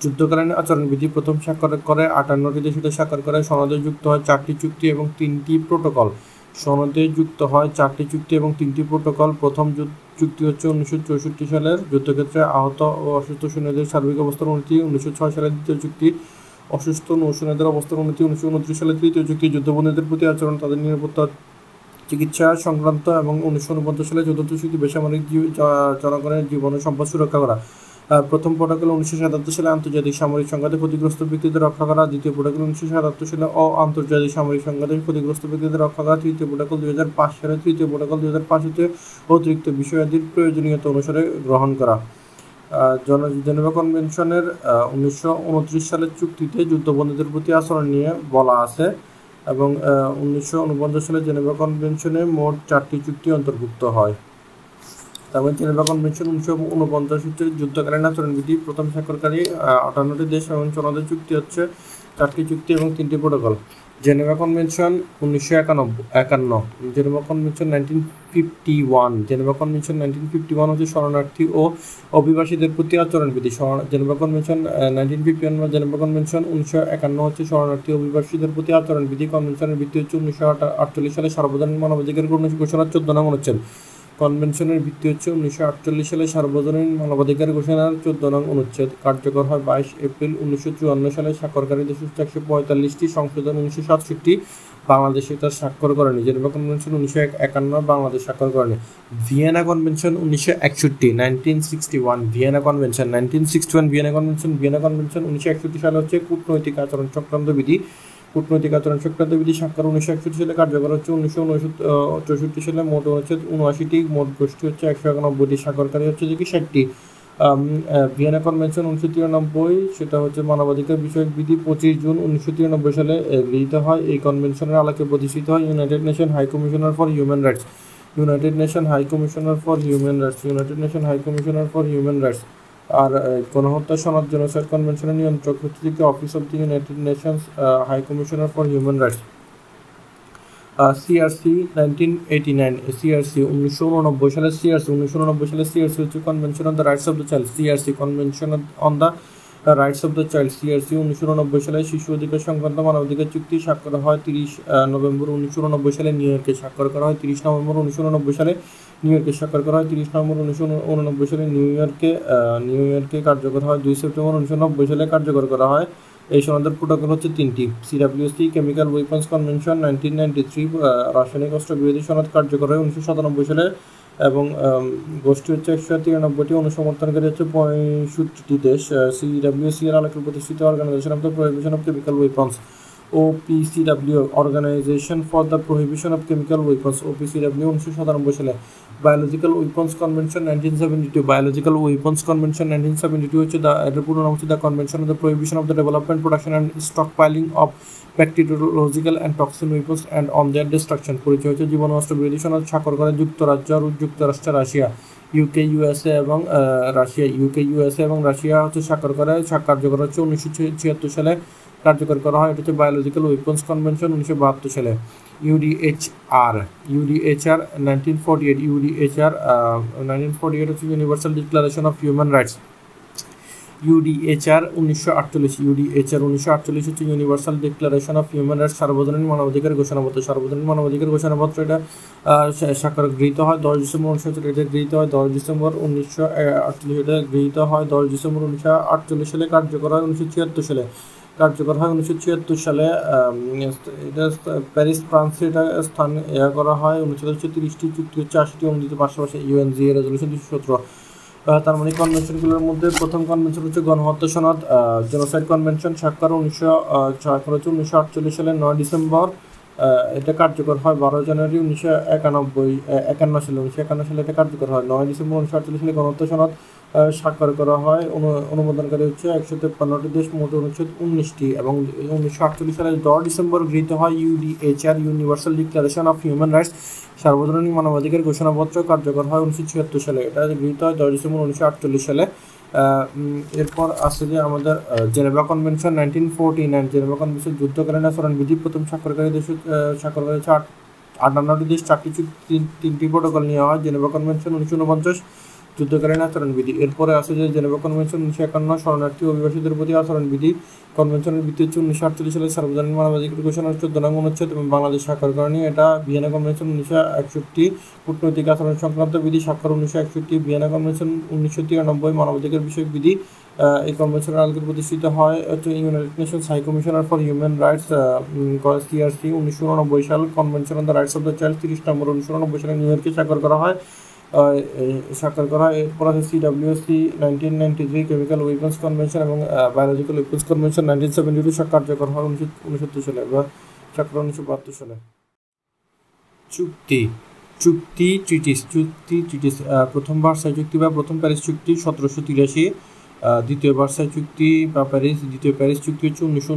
যুদ্ধকালীন আচরণবিধি প্রথম স্বাক্ষর করে, আটান্নটি দেশের স্বাক্ষর করে, সনদে যুক্ত হয় চারটি চুক্তি এবং তিনটি প্রোটোকল। সনদে যুক্ত হয় চারটি চুক্তি এবং তিনটি প্রোটোকল। প্রথম চুক্তি হচ্ছে উনিশশো চৌষট্টি সালের যুদ্ধক্ষেত্রে আহত ও অসুস্থ সৈন্যদের সার্বিক অবস্থার উন্নতি, উনিশশো ছয় সালের দ্বিতীয় চুক্তি। অসুস্থ নৌসেনাদের অবস্থার উন্নতি, উনিশশো উনত্রিশ সালের তৃতীয় চুক্তি। যুদ্ধবন্দীদের প্রতি আচরণ, তাদের নিরাপত্তা, চিকিৎসা, সংক্রান্ত এবং উনিশশো উনপঞ্চাশ সালে চতুর্থ চুক্তি বেসামরিক জনগণের জীবন সম্পদ সুরক্ষা করা। প্রথম প্রোটোকল উনিশশো সাতাত্তর সালে আন্তর্জাতিক সামরিক সংঘাতে ক্ষতিগ্রস্ত ব্যক্তিদের রক্ষা করা, দ্বিতীয় প্রোটোকল উনিশশো সাতাত্তর সালে অ আন্তর্জাতিক সামরিক সংঘাতে ক্ষতিগ্রস্ত ব্যক্তিদের রক্ষা করা, তৃতীয় প্রোটোকল দুই হাজার পাঁচ সালে তৃতীয় প্রোটোকল দুই হাজার পাঁচ হতে অতিরিক্ত বিষয়াদির প্রয়োজনীয়তা অনুসারে গ্রহণ করা। জন জেনেভা কনভেনশনের উনিশশো উনত্রিশ সালের চুক্তিতে যুদ্ধবন্দীদের প্রতি আচরণ নিয়ে বলা আছে এবং উনিশশো উনপঞ্চাশ সালে জেনেভা কনভেনশনে মোট চারটি চুক্তি অন্তর্ভুক্ত হয়। তারপরে জেনেভা কনভেনশন উনিশশো উনপঞ্চাশ হচ্ছে যুদ্ধকালীন আচরণবিধি প্রথম স্বাক্ষরকারী আটান্নটি দেশ এবং সনদের চুক্তি হচ্ছে, চারটি চুক্তি এবং তিনটি প্রোটোকল। জেনেভা কনভেনশন উনিশশো একানব্বই একান্ন। Geneva convention nineteen fifty one. Geneva convention nineteen fifty one হচ্ছে শরণার্থী ও অভিবাসীদের প্রতি আচরণবিধি Geneva convention nineteen fifty one বা জেনেভা কনভেনশন উনিশশো একান্ন হচ্ছে শরণার্থী অভিবাসীদের প্রতি আচরণবিধি কনভেনশনের ভিত্তি হচ্ছে উনিশশো আটচল্লিশ সালে সার্বজনীন মানবাধিকার ঘোষণার চোদ্দ নং অনুচ্ছেদ। কনভেনশনের ভিত্তি হচ্ছে উনিশশো আটচল্লিশ সালে সার্বজনীন মানবাধিকার ঘোষণার চোদ্দ নং অনুচ্ছেদ। কার্যকর হয় বাইশ এপ্রিল উনিশশো চুয়ান্ন সালে স্বাক্ষরকারী দেশ হচ্ছে একশো পঁয়তাল্লিশটি সংশোধন উনিশশো সাতষট্টি। বাংলাদেশে তার স্বাক্ষর করেনি। জেনেভা কনভেনশন উনিশশো একান্ন, বাংলাদেশ স্বাক্ষর করেনি। ভিয়েনা কনভেনশন উনিশশো একষট্টি, nineteen sixty one, Vienna convention, nineteen sixty one, Vienna convention Vienna convention উনিশশো একষট্টি সালে হচ্ছে কূটনৈতিক আচরণ সংক্রান্ত বিধি। কূটনৈতিক আচরণ সংক্রান্ত বিধি স্বাক্ষর উনিশশো একষট্টি সালে কার্যকর হচ্ছে। উনিশশো চৌষট্টি সালে মোট হচ্ছে উনআশিটি, মোট গোষ্ঠী হচ্ছে একশো একানব্বইটি স্বাক্ষরকারী হচ্ছে যে কি ষাটটি। ভিয়েনা কনভেনশন উনিশশো তিরানব্বই, সেটা হচ্ছে মানবাধিকার বিষয়ক বিধি পঁচিশ জুন উনিশশো তিরানব্বই সালে গৃহীত হয়। এই কনভেনশনের আলোকে প্রতিষ্ঠিত হয় United Nation high commissioner for human rights. United Nation high commissioner for human rights, United Nation high commissioner for human rights. আর গণহত্যা সনদ, জেনোসাইড কনভেনশনের নিয়ন্ত্রক হচ্ছে যে office of the United Nations high commissioner for human rights CRC nineteen eighty nine CRC উনিশশো উননব্বই সালে CRC উনিশশো উননব্বই সালে সিআরসি হচ্ছে convention on the rights of the child CRC convention on the rights of the child CRC উনিশশো উননব্বই সালে শিশু অধিকার সংক্রান্ত মানবাধিকার চুক্তি স্বাক্ষর হয় তিরিশ নভেম্বর উনিশশো উননব্বই সালে, নিউ ইয়র্কে স্বাক্ষর করা হয় তিরিশ নভেম্বর উনিশশো উননব্বই সালে, নিউ ইয়র্কে স্বাক্ষর করা হয় তিরিশ নভেম্বর উনিশশো উননব্বই সালে, নিউ ইয়র্কে নিউ ইয়র্কে কার্যকর হয় দুই সেপ্টেম্বর উনিশশো নব্বই সালে কার্যকর করা হয়। এই সনদের প্রোটোকল হচ্ছে তিনটি। CWC chemical weapons convention nineteen ninety three রাসায়নিক অস্ত্র বিরোধী সনদ কার্যকর হয় উনিশশো সাতানব্বই সালে। এবং গোষ্ঠী হচ্ছে একশো তিরানব্বইটি, অনুসমর্থনকারী হচ্ছে পঁয়ষট্টিটি দেশ সিডাব্লিউসি এর আলোকে প্রতিষ্ঠিত organisation of the prohibition of chemical weapons OPCW organisation for the prohibition of chemical weapons O OPCW উনিশশো সাতানব্বই সালে। Biological weapons convention nineteen seventy two biological weapons convention nineteen seventy two হচ্ছে দ্য এটার পুরো নাম হচ্ছে the convention of the prohibition of the development production and stockpiling of bacteriological and toxin weapons and on their destruction পরিচয় হচ্ছে জীবন অস্ত্র বিরোধী স্বাক্ষর করে যুক্তরাজ্য আর যুক্তরাষ্ট্র, রাশিয়া ইউকে ইউএসএ এবং রাশিয়া ইউকে ইউএসএ এবং রাশিয়া হচ্ছে স্বাক্ষর করে কার্যকর হচ্ছে উনিশশো ছিয়াত্তর সালে। কার্যকর করা হয়, এটা হচ্ছে বায়োলজিক্যাল ওয়েপন্স কনভেনশন উনিশশো বাহাত্তর সালে। UDHR UDHR nineteen forty eight UDHR nineteen forty eight হচ্ছে Universal Declaration of Human Rights UDHR উনিশশো আটচল্লিশ ইউডিএইচআর উনিশশো আটচল্লিশ হচ্ছে Universal Declaration of Human Rights সার্বজনীন মানবাধিকার ঘোষণাপত্র সার্বজনীন মানবাধিকার ঘোষণাপত্র এটা স্বাক্ষর গৃহীত হয় দশ ডিসেম্বর উনিশশো এটা গৃহীত হয় দশ ডিসেম্বর উনিশশো আটচল্লিশ, এটা গৃহীত হয় দশ ডিসেম্বর উনিশশো আটচল্লিশ সালে, কার্যকর হয় উনিশশো ছিয়াত্তর সালে। কার্যকর হয় উনিশশো ছিয়াত্তর সালে এটা প্যারিস, ফ্রান্সে এটা স্থান ইয়া করা হয় উনিশশো তিরিশটি চুক্তি হচ্ছে, আশিটি অনুদিত, পাশাপাশি ইউএনজি রেজলিউশন দুশো সতেরো। তার মানে কনভেনশনগুলোর মধ্যে প্রথম কনভেনশন হচ্ছে গণহত্যা সনদ জেনোসাইড কনভেনশন স্বাক্ষর উনিশশো ছয় উনিশশো আটচল্লিশ সালের নয় ডিসেম্বর। এটা কার্যকর হয় বারো জানুয়ারি উনিশশো একানব্বই একান্ন সালে, উনিশশো একান্ন সালে এটা কার্যকর হয়। নয় ডিসেম্বর উনিশশো আটচল্লিশ সালে গণহত্যা সনদ স্বাক্ষর করা হয়। অনুমোদনকারী হচ্ছে একশো তেপ্পান্নটি দেশ, মোট অনুচ্ছেদ উনিশটি এবং উনিশশো আটচল্লিশ সালে দশ ডিসেম্বর গৃহীত হয় UDHR Universal Declaration of Human Rights সার্বজনীন মানবাধিকার ঘোষণাপত্র কার্যকর হয় উনিশশো ছিয়াত্তর সালে। এটা গৃহীত হয় দশ ডিসেম্বর উনিশশো আটচল্লিশ সালে। এরপর আছে যে আমাদের Geneva convention nineteen forty nine, Geneva convention যুদ্ধকালীন আচরণ বিধি প্রথম স্বাক্ষরকারী দেশ স্বাক্ষরকারী আট, আটান্নটি দেশ চারটি তিনটি প্রোটোকল নেওয়া হয়। জেনেভা কনভেনশন উনিশশো উনপঞ্চাশ যুদ্ধকালীন আচরণবিধি এরপরে আছে যে জেনেভা কনভেনশন উনিশশো একান্ন, শরণার্থী অভিবাসীদের প্রতি আচরণবিধি কনভেনশনের ভিত্তি হচ্ছে উনিশশো আটচল্লিশ সালে সার্বজনীন মানবাধিকার ঘোষণার চোদ্দ নং অনুচ্ছেদ এবং বাংলাদেশ স্বাক্ষর করেনি এটা ভিয়েনা কনভেনশন উনিশশো একষট্টি, কূটনৈতিক আচরণ সংক্রান্ত বিধি স্বাক্ষর উনিশশো একষট্টি, ভিয়েনা কনভেনশন উনিশশো তিরানব্বই, মানবাধিকার বিষয়ক বিধি এই কনভেনশনের আলোকে প্রতিষ্ঠিত হয় হচ্ছে United Nations high commissioner for human rights CRC উনিশশো উননব্বই সাল convention on the rights of the child, তিরিশ নম্বর উনিশশো উননব্বই সালে নিউ ইয়র্কে স্বাক্ষর করা হয়। স্বাক্ষর করা হয়। এরপর আছে CWC nineteen ninety three chemical weapons convention এবং biological weapons convention nineteen seventy two কার্যকর হয় উনিশশো উনসত্তর সালে বা স্বাক্ষর উনিশশো বাহাত্তর সালে। চুক্তি চুক্তি ট্রিটিস চুক্তি ট্রিটিস প্রথম ভার্সাই চুক্তি বা প্রথম প্যারিস চুক্তি সতেরোশো তিরাশি। দ্বিতীয় ভার্সাই চুক্তি বা প্যারিস, দ্বিতীয় প্যারিস চুক্তি হচ্ছে উনিশশো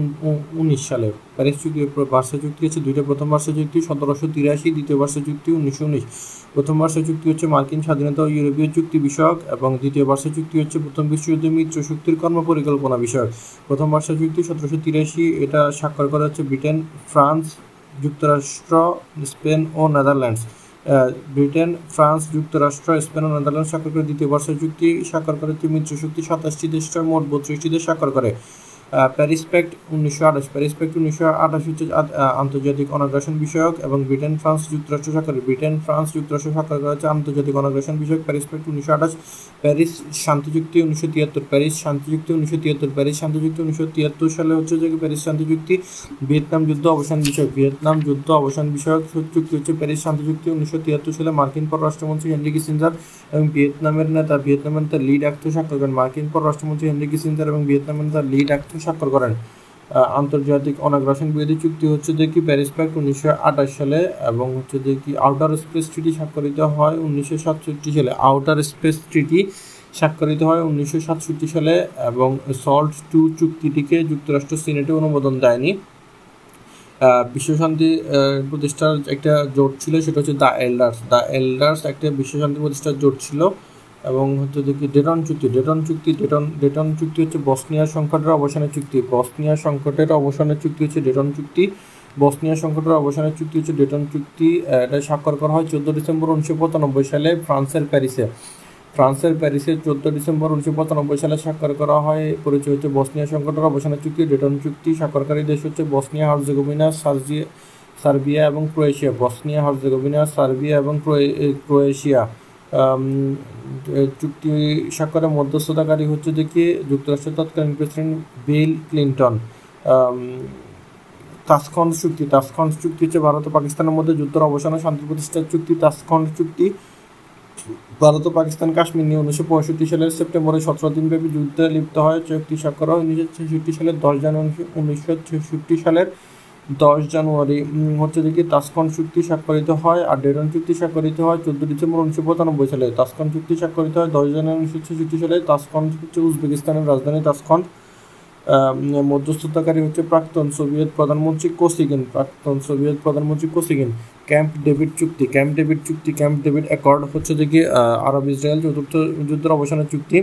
উনিশ সালে। প্যারিস চুক্তি ভার্সাই চুক্তি হচ্ছে দুইটা। প্রথম ভার্সাই চুক্তি সতেরোশো তিরাশি, দ্বিতীয় ভার্সাই চুক্তি উনিশশো উনিশ। প্রথম ভার্সাই চুক্তি হচ্ছে মার্কিন স্বাধীনতা ও ইউরোপীয় চুক্তি বিষয়ক এবং দ্বিতীয় ভার্সাই চুক্তি হচ্ছে প্রথম বিশ্বযুদ্ধে মিত্র শক্তির কর্মপরিকল্পনা বিষয়ক। প্রথম ভার্সাই চুক্তি সতেরোশো তিরাশি, এটা স্বাক্ষর করা হচ্ছে ব্রিটেন, ফ্রান্স, যুক্তরাষ্ট্র, স্পেন ও নেদারল্যান্ডস। ব্রিটেন, ফ্রান্স, যুক্তরাষ্ট্র, স্পেন ও নেদারল্যান্ড স্বাক্ষর করে দ্বিতীয় বর্ষের চুক্তি স্বাক্ষর করে। মিত্র চুক্তি সাতাশটি দেশ মোট বত্রিশটি দেশ স্বাক্ষর করে। প্যারিস প্যাক্ট উনিশশো আঠাশ। প্যারিস প্যাক্ট উনিশশো আঠাশ হচ্ছে আন্তর্জাতিক অনাগ্রাসন বিষয়ক এবং ব্রিটেন ফ্রান্স যুক্তরাষ্ট্র স্বাক্ষর ব্রিটেন ফ্রান্স যুক্তরাষ্ট্র স্বাক্ষর করা হচ্ছে আন্তর্জাতিক অনাগ্রাসন বিষয়ক। প্যারিস প্যাক্ট উনিশশো আঠাশ। প্যারিস শান্তি চুক্তি উনিশশো তিয়াত্তর। প্যারিস শান্তি চুক্তি উনিশশো তিয়াত্তর। প্যারিস শান্তি চুক্তি উনিশশো তিয়াত্তর সালে হচ্ছে যে প্যারিস শান্তি চুক্তি ভিয়েতনাম যুদ্ধ অবসান বিষয়ক। ভিয়েতনাম যুদ্ধ অবসান বিষয়ক চুক্তি হচ্ছে প্যারিস শান্তি চুক্তি উনিশশো তিয়াত্তর সালে মার্কিন পররাষ্ট্রমন্ত্রী হেনরি কিসিঞ্জার এবং ভিয়েতনামের নেতা ভিয়েতনামের নেতা লিড অ্যাক্ট স্বাক্ষর করেন মার্কিন পররাষ্ট্রমন্ত্রী হেনরি কিসিঞ্জার এবং ভিয়েতনামের নেতা লিড স্বাক্ষর করেন। আন্তর্জাতিক অনাগ্রাসন বিরোধী চুক্তি হচ্ছে যে কি প্যারিস প্যাক্ট উনিশশো আঠাশ সালে এবং হচ্ছে যে কি আউটার স্পেস ট্রিটি স্বাক্ষরিত হয় উনিশশো সাতষট্টি সালে। আউটার স্পেস ট্রিটি স্বাক্ষরিত হয় উনিশশো সাতষট্টি সালে এবং সল্ট টু চুক্তিটিকে যুক্তরাষ্ট্র সিনেটে অনুমোদন দেয়নি। বিশ্বশান্তি প্রতিষ্ঠার একটা জোট ছিল, সেটা হচ্ছে দ্য এল্ডার্স। দ্য এল্ডার্স একটা বিশ্বশান্তি প্রতিষ্ঠার জোট ছিল। এবং হচ্ছে দেখি ডেটন চুক্তি ডেটন চুক্তি, ডেটন ডেটন চুক্তি হচ্ছে বসনিয়া সংকটের অবসানের চুক্তি। বসনিয়া সংকটের অবসানের চুক্তি হচ্ছে ডেটন চুক্তি। বসনিয়া সংকটের অবসানের চুক্তি হচ্ছে ডেটন চুক্তি এটা স্বাক্ষর করা হয় চোদ্দ ডিসেম্বর উনিশশো পঁচানব্বই সালে ফ্রান্সের প্যারিসে। ফ্রান্সের প্যারিসে চোদ্দ ডিসেম্বর উনিশশো পঁচানব্বই সালে স্বাক্ষর করা হয়। পরিচয় হচ্ছে বসনিয়া সংকটের অবসানের চুক্তি, ডেটন চুক্তি। স্বাক্ষরকারী দেশ হচ্ছে বসনিয়া, হার্জেগোভিনা সার্জিয়া সার্বিয়া এবং ক্রোয়েশিয়া। বসনিয়া, হার্জেগোভিনা, সার্বিয়া এবং ক্রোয়েশিয়া। চুক্তি স্বাক্ষরের মধ্যস্থতাকারী হচ্ছে দেখি যুক্তরাষ্ট্রের তৎকালীন প্রেসিডেন্ট বিল ক্লিন্টন। তাসখন্ড চুক্তি। তাসখন্ড চুক্তি হচ্ছে ভারত ও পাকিস্তানের মধ্যে যুদ্ধের অবসান শান্তি প্রতিষ্ঠার চুক্তি। তাসখন্ড চুক্তি ভারত ও পাকিস্তান কাশ্মীর নিয়ে উনিশশো পঁয়ষট্টি সালের সেপ্টেম্বরে সতেরো দিনব্যাপী যুদ্ধে লিপ্ত হয়। চুক্তি স্বাক্ষর হয় উনিশশো ছেষট্টি সালের দশ জানুয়ারি উনিশশো ছেষট্টি সালের দশ জানুয়ারি হচ্ছে দেখি তাসকন চুক্তি স্বাক্ষরিত হয় আর ডেটন চুক্তি স্বাক্ষরিত হয় চোদ্দ ডিসেম্বর উনিশশো পঁচানব্বই সালে। তাসকন চুক্তি স্বাক্ষরিত হয় দশ জানুয়ারি উনিশশো ছেষট্টি সালে। তাসকন হচ্ছে উজবেকিস্তানের রাজধানী তাসকন। মধ্যস্থতাকারী হচ্ছে প্রাক্তন সোভিয়েত প্রধানমন্ত্রী কোসিগিন, প্রাক্তন সোভিয়েত প্রধানমন্ত্রী কোসিগিন। ক্যাম্প ডেভিড চুক্তি, ক্যাম্প ডেভিড চুক্তি, ক্যাম্প ডেভিড অ্যাকর্ড হচ্ছে দেখি আরব ইসরায়েল চতুর্থ যুদ্ধের অবসানের চুক্তি।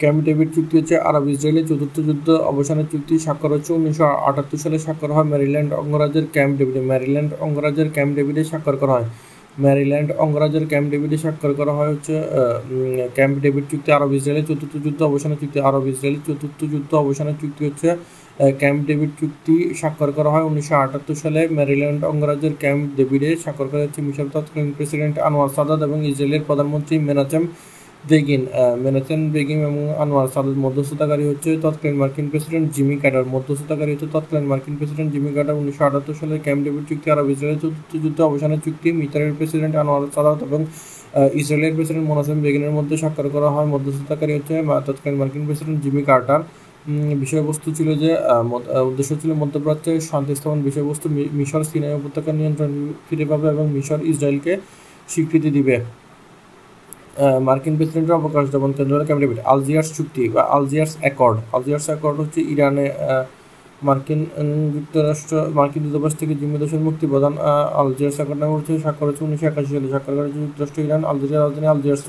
ক্যাম্প ডেভিড চুক্তি হচ্ছে আরব ইসরায়েলি চতুর্থ যুদ্ধ অবসানের চুক্তি স্বাক্ষর হচ্ছে উনিশশো আটাত্তর সালে স্বাক্ষর হয় ম্যারিল্যান্ড অঙ্গরাজ্যের ক্যাম্প ডেভিডে। ম্যারিল্যান্ড অঙ্গরাজ্যের ক্যাম্প ডেভিডে স্বাক্ষর করা হয়। ম্যারিল্যান্ড অঙ্গরাজ্যের ক্যাম্প ডেভিডে স্বাক্ষর করা হয় হচ্ছে ক্যাম্প ডেভিড চুক্তি আরব ইসরায়েলের চতুর্থ যুদ্ধ অবসানের চুক্তি। আরব ইসরায়েলের চতুর্থ যুদ্ধ অবসানের চুক্তি হচ্ছে ক্যাম্প ডেভিড চুক্তি স্বাক্ষর করা হয় উনিশশো আটাত্তর সালে। ম্যারিল্যান্ড অঙ্গরাজ্যের ক্যাম্প ডেভিডে স্বাক্ষর করা হচ্ছে মিশর তৎকালীন প্রেসিডেন্ট আনোয়ার সাদাত এবং ইসরায়েলের প্রধানমন্ত্রী মেনাচেম বেগিন মেনাচেন বেগিন এবং আনোয়ার সাদাত মধ্যস্থতাকারী হচ্ছে তৎকালীন মার্কিন প্রেসিডেন্ট জিমি কার্টার মধ্যস্থতাকারী হচ্ছে তৎকালীন মার্কিন প্রেসিডেন্ট জিমি কার্টার উনিশশো আটাত্তর সালে ক্যাম্প ডেভিড চুক্তি আরব ইসরায়েলের চতুর্থ যুদ্ধ অবসানের চুক্তি। মিতারের প্রেসিডেন্ট আনোয়ার সাদাত এবং ইসরায়েলের প্রেসিডেন্ট মোনাসেম বেগিনের মধ্যে স্বাক্ষর করা হয়। মধ্যস্থতাকারী হচ্ছে তৎকালীন মার্কিন প্রেসিডেন্ট জিমি কার্টার। বিষয়বস্তু ছিল যে উদ্দেশ্য ছিল মধ্যপ্রাচ্যে শান্তি স্থাপন। বিষয়বস্তু মিশর সিনাই উপত্যকার নিয়ন্ত্রণ ফিরে পাবে এবং মিশর ইসরায়েলকে স্বীকৃতি দিবে। মার্কিন প্রেসিডেন্টের অবকাশ যেমন কেন্দ্র ক্যাবিনেট আলজিয়ার্স চুক্তি বা আলজিয়ার্স অ্যাকর্ড। আলজিয়ার্স অ্যাকর্ড হচ্ছে ইরানে মার্কিন যুক্তরাষ্ট্র, মার্কিন দূতাবাস থেকে জিম্মি দেশের মুক্তি প্রদান আলজিয়ার্স অ্যাকর্ড নামে হচ্ছে স্বাক্ষর হচ্ছে উনিশশো একাশি সালে। স্বাক্ষর করেছে যুক্তরাষ্ট্র, ইরান আলজেরিয়া রাজধানী আলজিয়ার্স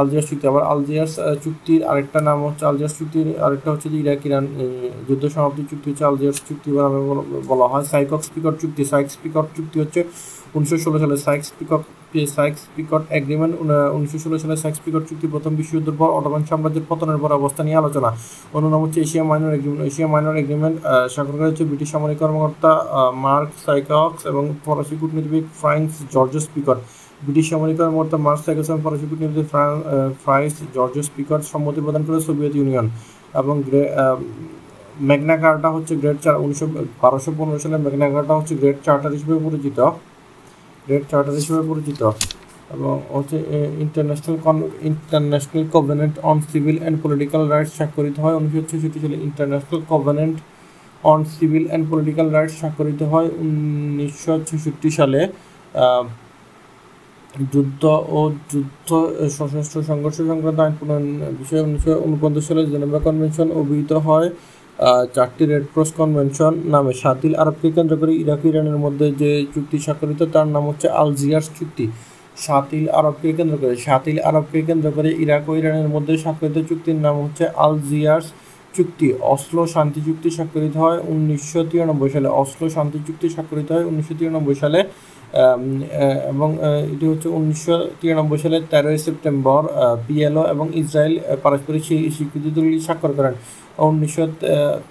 আলজিয়ার্স চুক্তি। আবার আলজিয়ার্স চুক্তির আরেকটা নাম হচ্ছে আলজিয়ার্স চুক্তির, আরেকটা হচ্ছে যে ইরাক, ইরান যুদ্ধ সমাপ্তি চুক্তি হচ্ছে আলজিয়ার্স চুক্তি নামে বলা হয়। সাইকক স্পিকর চুক্তি। সাইক স্পিকর চুক্তি হচ্ছে উনিশশো ষোলো সালে। Sykes Picot Sykes Picot agreement উনিশশো ষোলো সালে সাইক্স পিকট চুক্তি প্রথম বিশ্বযুদ্ধের পর অটোমান সাম্রাজ্যের পতনের পর অবস্থা নিয়ে আলোচনা। অন্য নাম হচ্ছে Asia Minor agreement. Asia Minor agreement স্বাক্ষর করা হচ্ছে ব্রিটিশ সামরিক কর্মকর্তা মার্ক সাইকক্স এবং ফরাসি কূটনীতিবিদ ফ্রান্স জর্জ স্পিকর ব্রিটিশ সামরিক কর্মকর্তা সাইকক্স এবং ফরাসি কূটনীতিবিদ ফ্রান্স জর্জ স্পিকর সম্মতি প্রদান করে সোভিয়েত ইউনিয়ন এবং ম্যাগনা কার্টা হচ্ছে গ্রেট চার উনিশশো, বারোশো পনেরো সালে ম্যাগনা কার্টা হচ্ছে গ্রেট চার্টার হিসেবে পরিচিত। গ্রেট চার্টার হিসেবে পরিচিত এবং হচ্ছে international con international covenant on civil and political rights স্বাক্ষরিত হয় উনিশশো ছেষট্টি সালে। International covenant on civil and political rights স্বাক্ষরিত হয় উনিশশো ছেষট্টি সালে। যুদ্ধ ও যুদ্ধ সশস্ত্র সংঘর্ষ সংক্রান্ত আইন প্রণয়ন বিষয়ে উনিশশো উনপঞ্চাশ সালে জেনেভা কনভেনশন অভিহিত হয়। চারটি রেড ক্রস কনভেনশন নামে সাতিল আরবকে কেন্দ্র করে ইরাক, ইরানের মধ্যে যে চুক্তি স্বাক্ষরিত, তার নাম হচ্ছে আলজিয়ার্স চুক্তি। সাতিল আরবকে কেন্দ্র করে সাতিল আরবকে কেন্দ্র করে ইরাক ও ইরানের মধ্যে স্বাক্ষরিত চুক্তির নাম হচ্ছে আলজিয়ার্স চুক্তি। অসলো শান্তি চুক্তি স্বাক্ষরিত হয় উনিশশো তিরানব্বই সালে। অসলো শান্তি চুক্তি স্বাক্ষরিত হয় উনিশশো তিরানব্বই সালে এবং এটি হচ্ছে উনিশশো তিরানব্বই সালের তেরোই সেপ্টেম্বর পিএলও এবং ইসরায়েল পারস্পরিক স্বীকৃতি দলিল স্বাক্ষর করেন। উনিশশো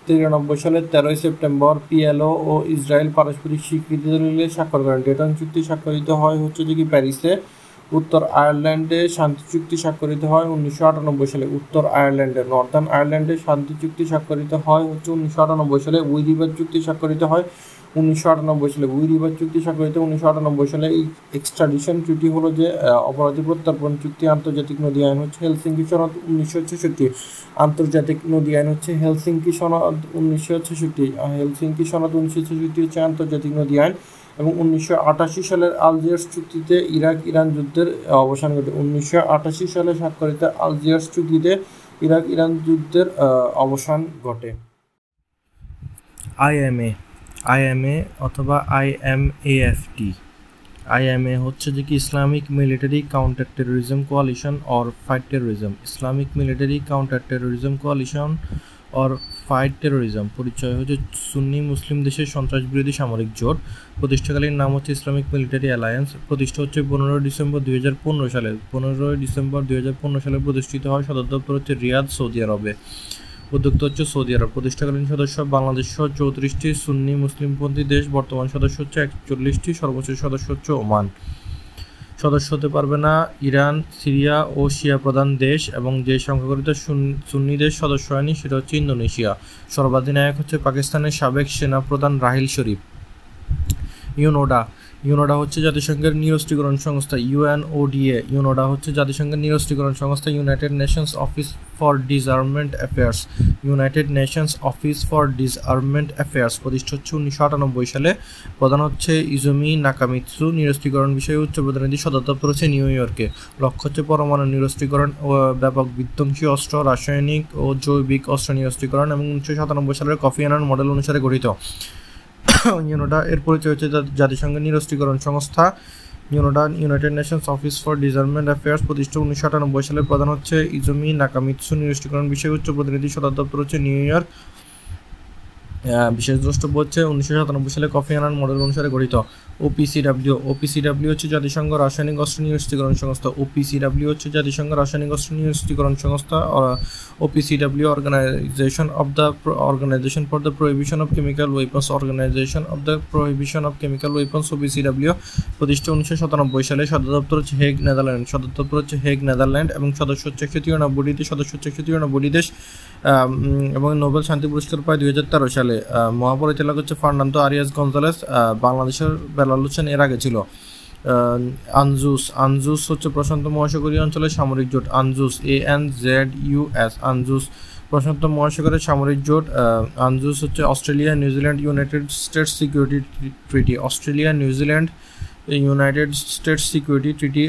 তিরানব্বই সালের তেরোই সেপ্টেম্বর পিএলও ও ইসরায়েল পারস্পরিক স্বীকৃতি দলিলে স্বাক্ষর করেন। ডেটন চুক্তি স্বাক্ষরিত হয় হচ্ছে যে কি প্যারিসে, উত্তর আয়ারল্যান্ডে শান্তি চুক্তি স্বাক্ষরিত হয় উনিশশো আটানব্বই সালে। উত্তর আয়ারল্যান্ডে, নর্দার্ন আয়ারল্যান্ডে শান্তি চুক্তি স্বাক্ষরিত হয় হচ্ছে উনিশশো আটানব্বই সালে। উইদিবাদ চুক্তি স্বাক্ষরিত হয় উনিশশো আটানব্বই সালে উইরিবার চুক্তি স্বাক্ষরিত উনিশশো আটানব্বই সালে এই এক্সট্রাডিশন চুক্তি হলো যে অপরাধী প্রত্যর্পণ চুক্তি আন্তর্জাতিক নদী আইন হচ্ছে হেলসিঙ্কি সনদ উনিশশো ছেষট্টি। আন্তর্জাতিক নদী আইন হচ্ছে হেলসিঙ্কি সনদ উনিশশো ছেষট্টি। হেলসিঙ্কি সনদ উনিশশো ছেষট্টি হচ্ছে আন্তর্জাতিক নদী আইন এবং উনিশশো আটাশি সালের আলজিয়ার্স চুক্তিতে ইরাক ইরান যুদ্ধের অবসান ঘটে। উনিশশো আটাশি সালে স্বাক্ষরিত আলজিয়ার্স চুক্তিতে ইরাক ইরান যুদ্ধের অবসান ঘটে। আইএমএ আইএমএ অথবা আইএমএএফটি আইএমএ হচ্ছে যে কি Islamic military counter terrorism coalition or fight terrorism Islamic military counter terrorism coalition or fight terrorism পরিচয় হচ্ছে সুন্নি মুসলিম দেশের সন্ত্রাস বিরোধী সামরিক জোট। প্রতিষ্ঠাকালীন নাম হচ্ছে ইসলামিক মিলিটারি অ্যালায়েন্স প্রতিষ্ঠা হচ্ছে পনেরোই ডিসেম্বর দুই হাজার পনেরো সালে। পনেরোই ডিসেম্বর দুই হাজার পনেরো সালে প্রতিষ্ঠিত হয় সদর দপ্তর হচ্ছে রিয়াদ সৌদি আরবে। উদ্যোক্তা হচ্ছে সৌদি আরব। প্রতিষ্ঠাকালীন সদস্য বাংলাদেশ সহ চৌত্রিশটি সুন্নি মুসলিমপন্থী দেশ, বর্তমান সদস্য হচ্ছে একচল্লিশটি, সর্বোচ্চ সদস্য হচ্ছে ওমান। সদস্য হতে পারবে না ইরান, সিরিয়া ও শিয়া প্রধান দেশ এবং যে সংখ্যাগরিত সুন্নি দেশ সদস্য হয়নি সেটা হচ্ছে ইন্দোনেশিয়া। সর্বাধিনায়ক হচ্ছে পাকিস্তানের সাবেক সেনাপ্রধান রাহিল শরীফ। ইউনোডা ইউনোডা হচ্ছে জাতিসংঘের নিরস্ত্রীকরণ সংস্থা, ইউএনওডিএ। ইউনোডা হচ্ছে জাতিসংঘের নিরস্ত্রীকরণ সংস্থা, United Nations office for disarmament affairs. United Nations office for disarmament affairs প্রতিষ্ঠা হচ্ছে উনিশশো আটানব্বই সালে। প্রধান হচ্ছে ইজুমি নাকামিৎসু নিরস্ত্রীকরণ বিষয়ে উচ্চ প্রতিনিধি সদর দপ্তর হচ্ছে নিউ ইয়র্কে। লক্ষ্য হচ্ছে পরমাণু নিরস্ত্রীকরণ ও ব্যাপক বিধ্বংসী অস্ত্র, রাসায়নিক ও জৈবিক অস্ত্র নিরস্ত্রীকরণ এবং উনিশশো সাতানব্বই সালের কফি আনার মডেল অনুসারে গঠিত। ইউনোডা এর পরিচয় হচ্ছে জাতিসংঘের নিরস্ত্রীকরণ সংস্থা। UNODA United Nations office for disarmament affairs প্রতিষ্ঠা উনিশশো আটানব্বই সালে প্রধান হচ্ছে ইজুমি নাকামিৎসু। নিরস্ত্রীকরণ বিষয়ে উচ্চ প্রতিনিধি সদর দপ্তর হচ্ছে নিউ ইয়র্ক। বিশেষ দ্রষ্টব্য হচ্ছে উনিশশো সাতানব্বই সালে কফি আনার মডেল অনুসারে গঠিত ওপিসিডাব্লিউ ওপিসিডাব্লিউ হচ্ছে জাতিসংঘ রাসায়নিক অস্ত্র নিরস্ত্রীকরণ সংস্থা। ওপিসিডাব্লিউ হচ্ছে জাতিসংঘ রাসায়নিক অস্ত্র নিরস্ত্রীকরণ সংস্থা OPCW organisation of the organisation for the prohibition of chemical weapons organisation of the prohibition of chemical weapons OPCW প্রতিষ্ঠা উনিশশো সাতানব্বই সালে। সদর দপ্তর হচ্ছে হেগ নেদারল্যান্ড। সদর দপ্তর হচ্ছে হেগ নেদারল্যান্ড এবং সদস্য হচ্ছে একশো তিরানব্বইটি দেশ সদস্য হচ্ছে একশো তিরানব্বইটি দেশ এবং নোবেল শান্তি পুরস্কার পায় দুই হাজার তেরো সালে। মহাপরিচালক হচ্ছে ফার্নান্দো আরিয়াস গঞ্জালেস বাংলাদেশের বেলাল এর আগে ছিল। আনজুস আনজুস হচ্ছে প্রশান্ত মহাসাগরীয় অঞ্চলের সামরিক জোট, ANZUS, A N Z U S, ANZUS প্রশান্ত মহাসাগরের সামরিক জোট আনজুস হচ্ছে Australia New Zealand United States security treaty, Australia New Zealand United States security treaty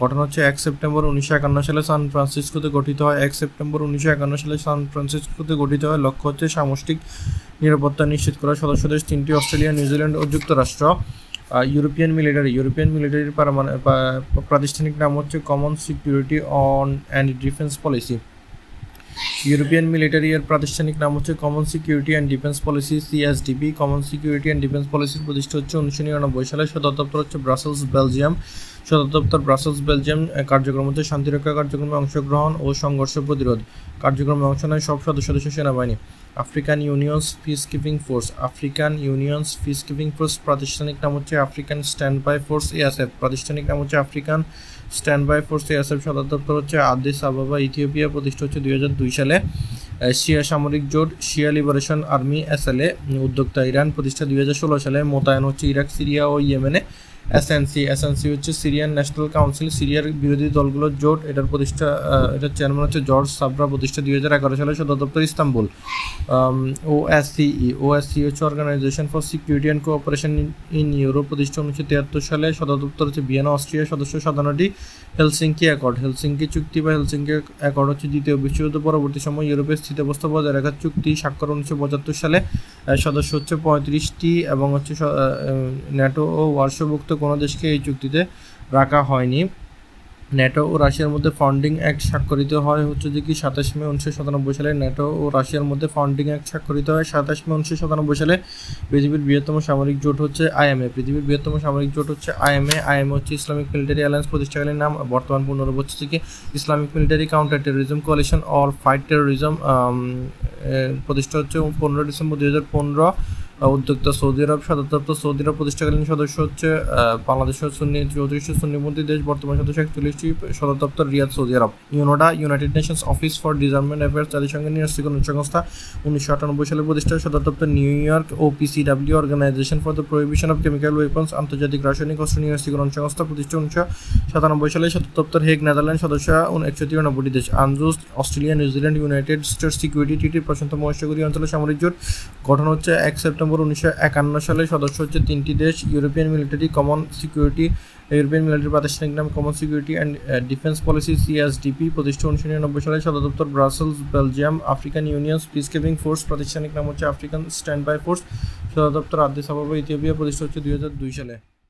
গঠন হচ্ছে এক সেপ্টেম্বর উনিশশো একান্ন সালে সান ফ্রান্সিসকোতে গঠিত হয়। এক সেপ্টেম্বর উনিশশো একান্ন সালে সান ফ্রান্সিসকোতে গঠিত হয়। লক্ষ্য হচ্ছে সামষ্টিক নিরাপত্তা নিশ্চিত করা সদস্য দেশ তিনটি, অস্ট্রেলিয়া, নিউজিল্যান্ড ও যুক্তরাষ্ট্র। ইউরোপিয়ান মিলিটারি, ইউরোপিয়ান মিলিটারির প্রাতিষ্ঠানিক নাম হচ্ছে common security on and defence policy. European military এর প্রাতিষ্ঠানিক নাম হচ্ছে common security and defence policy CSDP common security and defence পলিসির প্রতিষ্ঠা হচ্ছে উনিশশো নিরানব্বই সালে। সদর দপ্তর হচ্ছে ব্রাসেলস বেলজিয়াম সদর দপ্তর ব্রাসেলস বেলজিয়াম কার্যক্রম হচ্ছে শান্তিরক্ষা কার্যক্রমে অংশগ্রহণ ও সংঘর্ষ প্রতিরোধ। কার্যক্রমে অংশ নেয় সব সদস্য দেশের সেনাবাহিনী। African unions peacekeeping force African unions peacekeeping force প্রাতিষ্ঠানিক নাম হচ্ছে African standby force ASF প্রাতিষ্ঠানিক নাম হচ্ছে African standby force ASF সদর দপ্তর হচ্ছে আদিস আবাবা ইথিওপিয়া প্রতিষ্ঠা হচ্ছে দুই হাজার দুই সালে। শিয়া সামরিক জোট, শিয়া লিবারেশন আর্মি, এসএলএ, উদ্যোক্তা ইরান প্রতিষ্ঠা দুই হাজার ষোলো সালে। মোতায়েন হচ্ছে ইরাক, সিরিয়া ও ইয়েমেনে। এসএনসি এসএনসি হচ্ছে সিরিয়ান ন্যাশনাল কাউন্সিল সিরিয়ার বিরোধী দলগুলোর জোট। এটার প্রতিষ্ঠা এটার চেয়ারম্যান হচ্ছে জর্জ সাবরা প্রতিষ্ঠা দুই হাজার এগারো সালে সদর দপ্তর ইস্তাম্বুল। ও এসসিই ও হচ্ছে organisation for security and cooperation in Europe প্রতিষ্ঠা উনিশশো তিয়াত্তর সালে সদর দপ্তর হচ্ছে ভিয়েনা অস্ট্রিয়া সদস্য সাধারণটি হেলসিঙ্কি অ্যাকর্ড হেলসিঙ্কি চুক্তি বা হেলসিঙ্কি অ্যাকর্ড হচ্ছে দ্বিতীয় বিশ্বযুদ্ধ পরবর্তী সময় ইউরোপের স্থিতাবস্থা বজায় রাখার চুক্তি। স্বাক্ষর উনিশশো পঁচাত্তর সালে সদস্য হচ্ছে পঁয়ত্রিশটি এবং হচ্ছে ন্যাটো ও ওয়ার্ষভুক্ত কোনো দেশকে এই চুক্তিতে রাখা হয়নি। ন্যাটো ও রাশিয়ার মধ্যে ফান্ডিং অ্যাক্ট স্বাক্ষরিত হয় হচ্ছে যে কি সাতাশ মে উনিশশো সাতানব্বই সালে। ন্যাটো ও রাশিয়ার মধ্যে ফান্ডিং অ্যাক্ট স্বাক্ষরিত হয় সাতাশ মে উনিশশো সাতানব্বই সালে। পৃথিবীর বৃহত্তম সামরিক জোট হচ্ছে আইএমএ। পৃথিবীর বৃহত্তম সামরিক জোট হচ্ছে আইএমএ। আইএমএ হচ্ছে ইসলামিক মিলিটারি অ্যালায়েন্স প্রতিষ্ঠাকালীন নাম। বর্তমান পুনরূপ হচ্ছে যে কি Islamic military counter terrorism coalition or fight terrorism প্রতিষ্ঠা হচ্ছে পনেরো ডিসেম্বর দুই হাজার পনেরো। উদ্যোক্তা সৌদি আরব সদর দপ্তর সৌদি আরব প্রতিষ্ঠাকালীন সদস্য হচ্ছে বাংলাদেশ সুন্নি চৌত্রিশটি সুন্নিপন্থী দেশ, বর্তমান সদস্য একচল্লিশটি সদর দপ্তর Riyadh, Saudi Arab. UNODA, United Nations office for disarmament affairs জাতিসংঘের নিরস্ত্রীকরণ সংস্থা উনিশশো আটানব্বই সালে প্রতিষ্ঠা সদর দপ্তর New York OPCW organisation for the prohibition of chemical weapons আন্তর্জাতিক রাসায়নিক অস্ত্র নিরস্ত্রীকরণ সংস্থা প্রতিষ্ঠা উনিশশো সাতানব্বই সালে সদর দপ্তর হেগ নেদারল্যান্ড সদস্য একশো তিরানব্বইটি দেশ। ANZUS Australia, New Zealand, United States security ট্রিটি প্রশান্ত মহাসাগরীয় অঞ্চলের সামরিক জোট গঠন হচ্ছে এক সেপ্টেম্বর উনিশশো একান্ন সালে সদস্য হচ্ছে তিনটি দেশ, European military, common security, European military প্রাতিষ্ঠানিক নাম common security and defence policy CSDP প্রতিষ্ঠা উনিশশো নিরানব্বই সালে সদর দপ্তর Brussels, Belgium, African union peacekeeping force প্রাতিষ্ঠানিক নাম হচ্ছে আফ্রিকান স্ট্যান্ড বাই ফোর্স, সদর দপ্তর আদিস আবাবা ইথিওপিয়া, প্রতিষ্ঠা হচ্ছে দুই হাজার দুই সালে।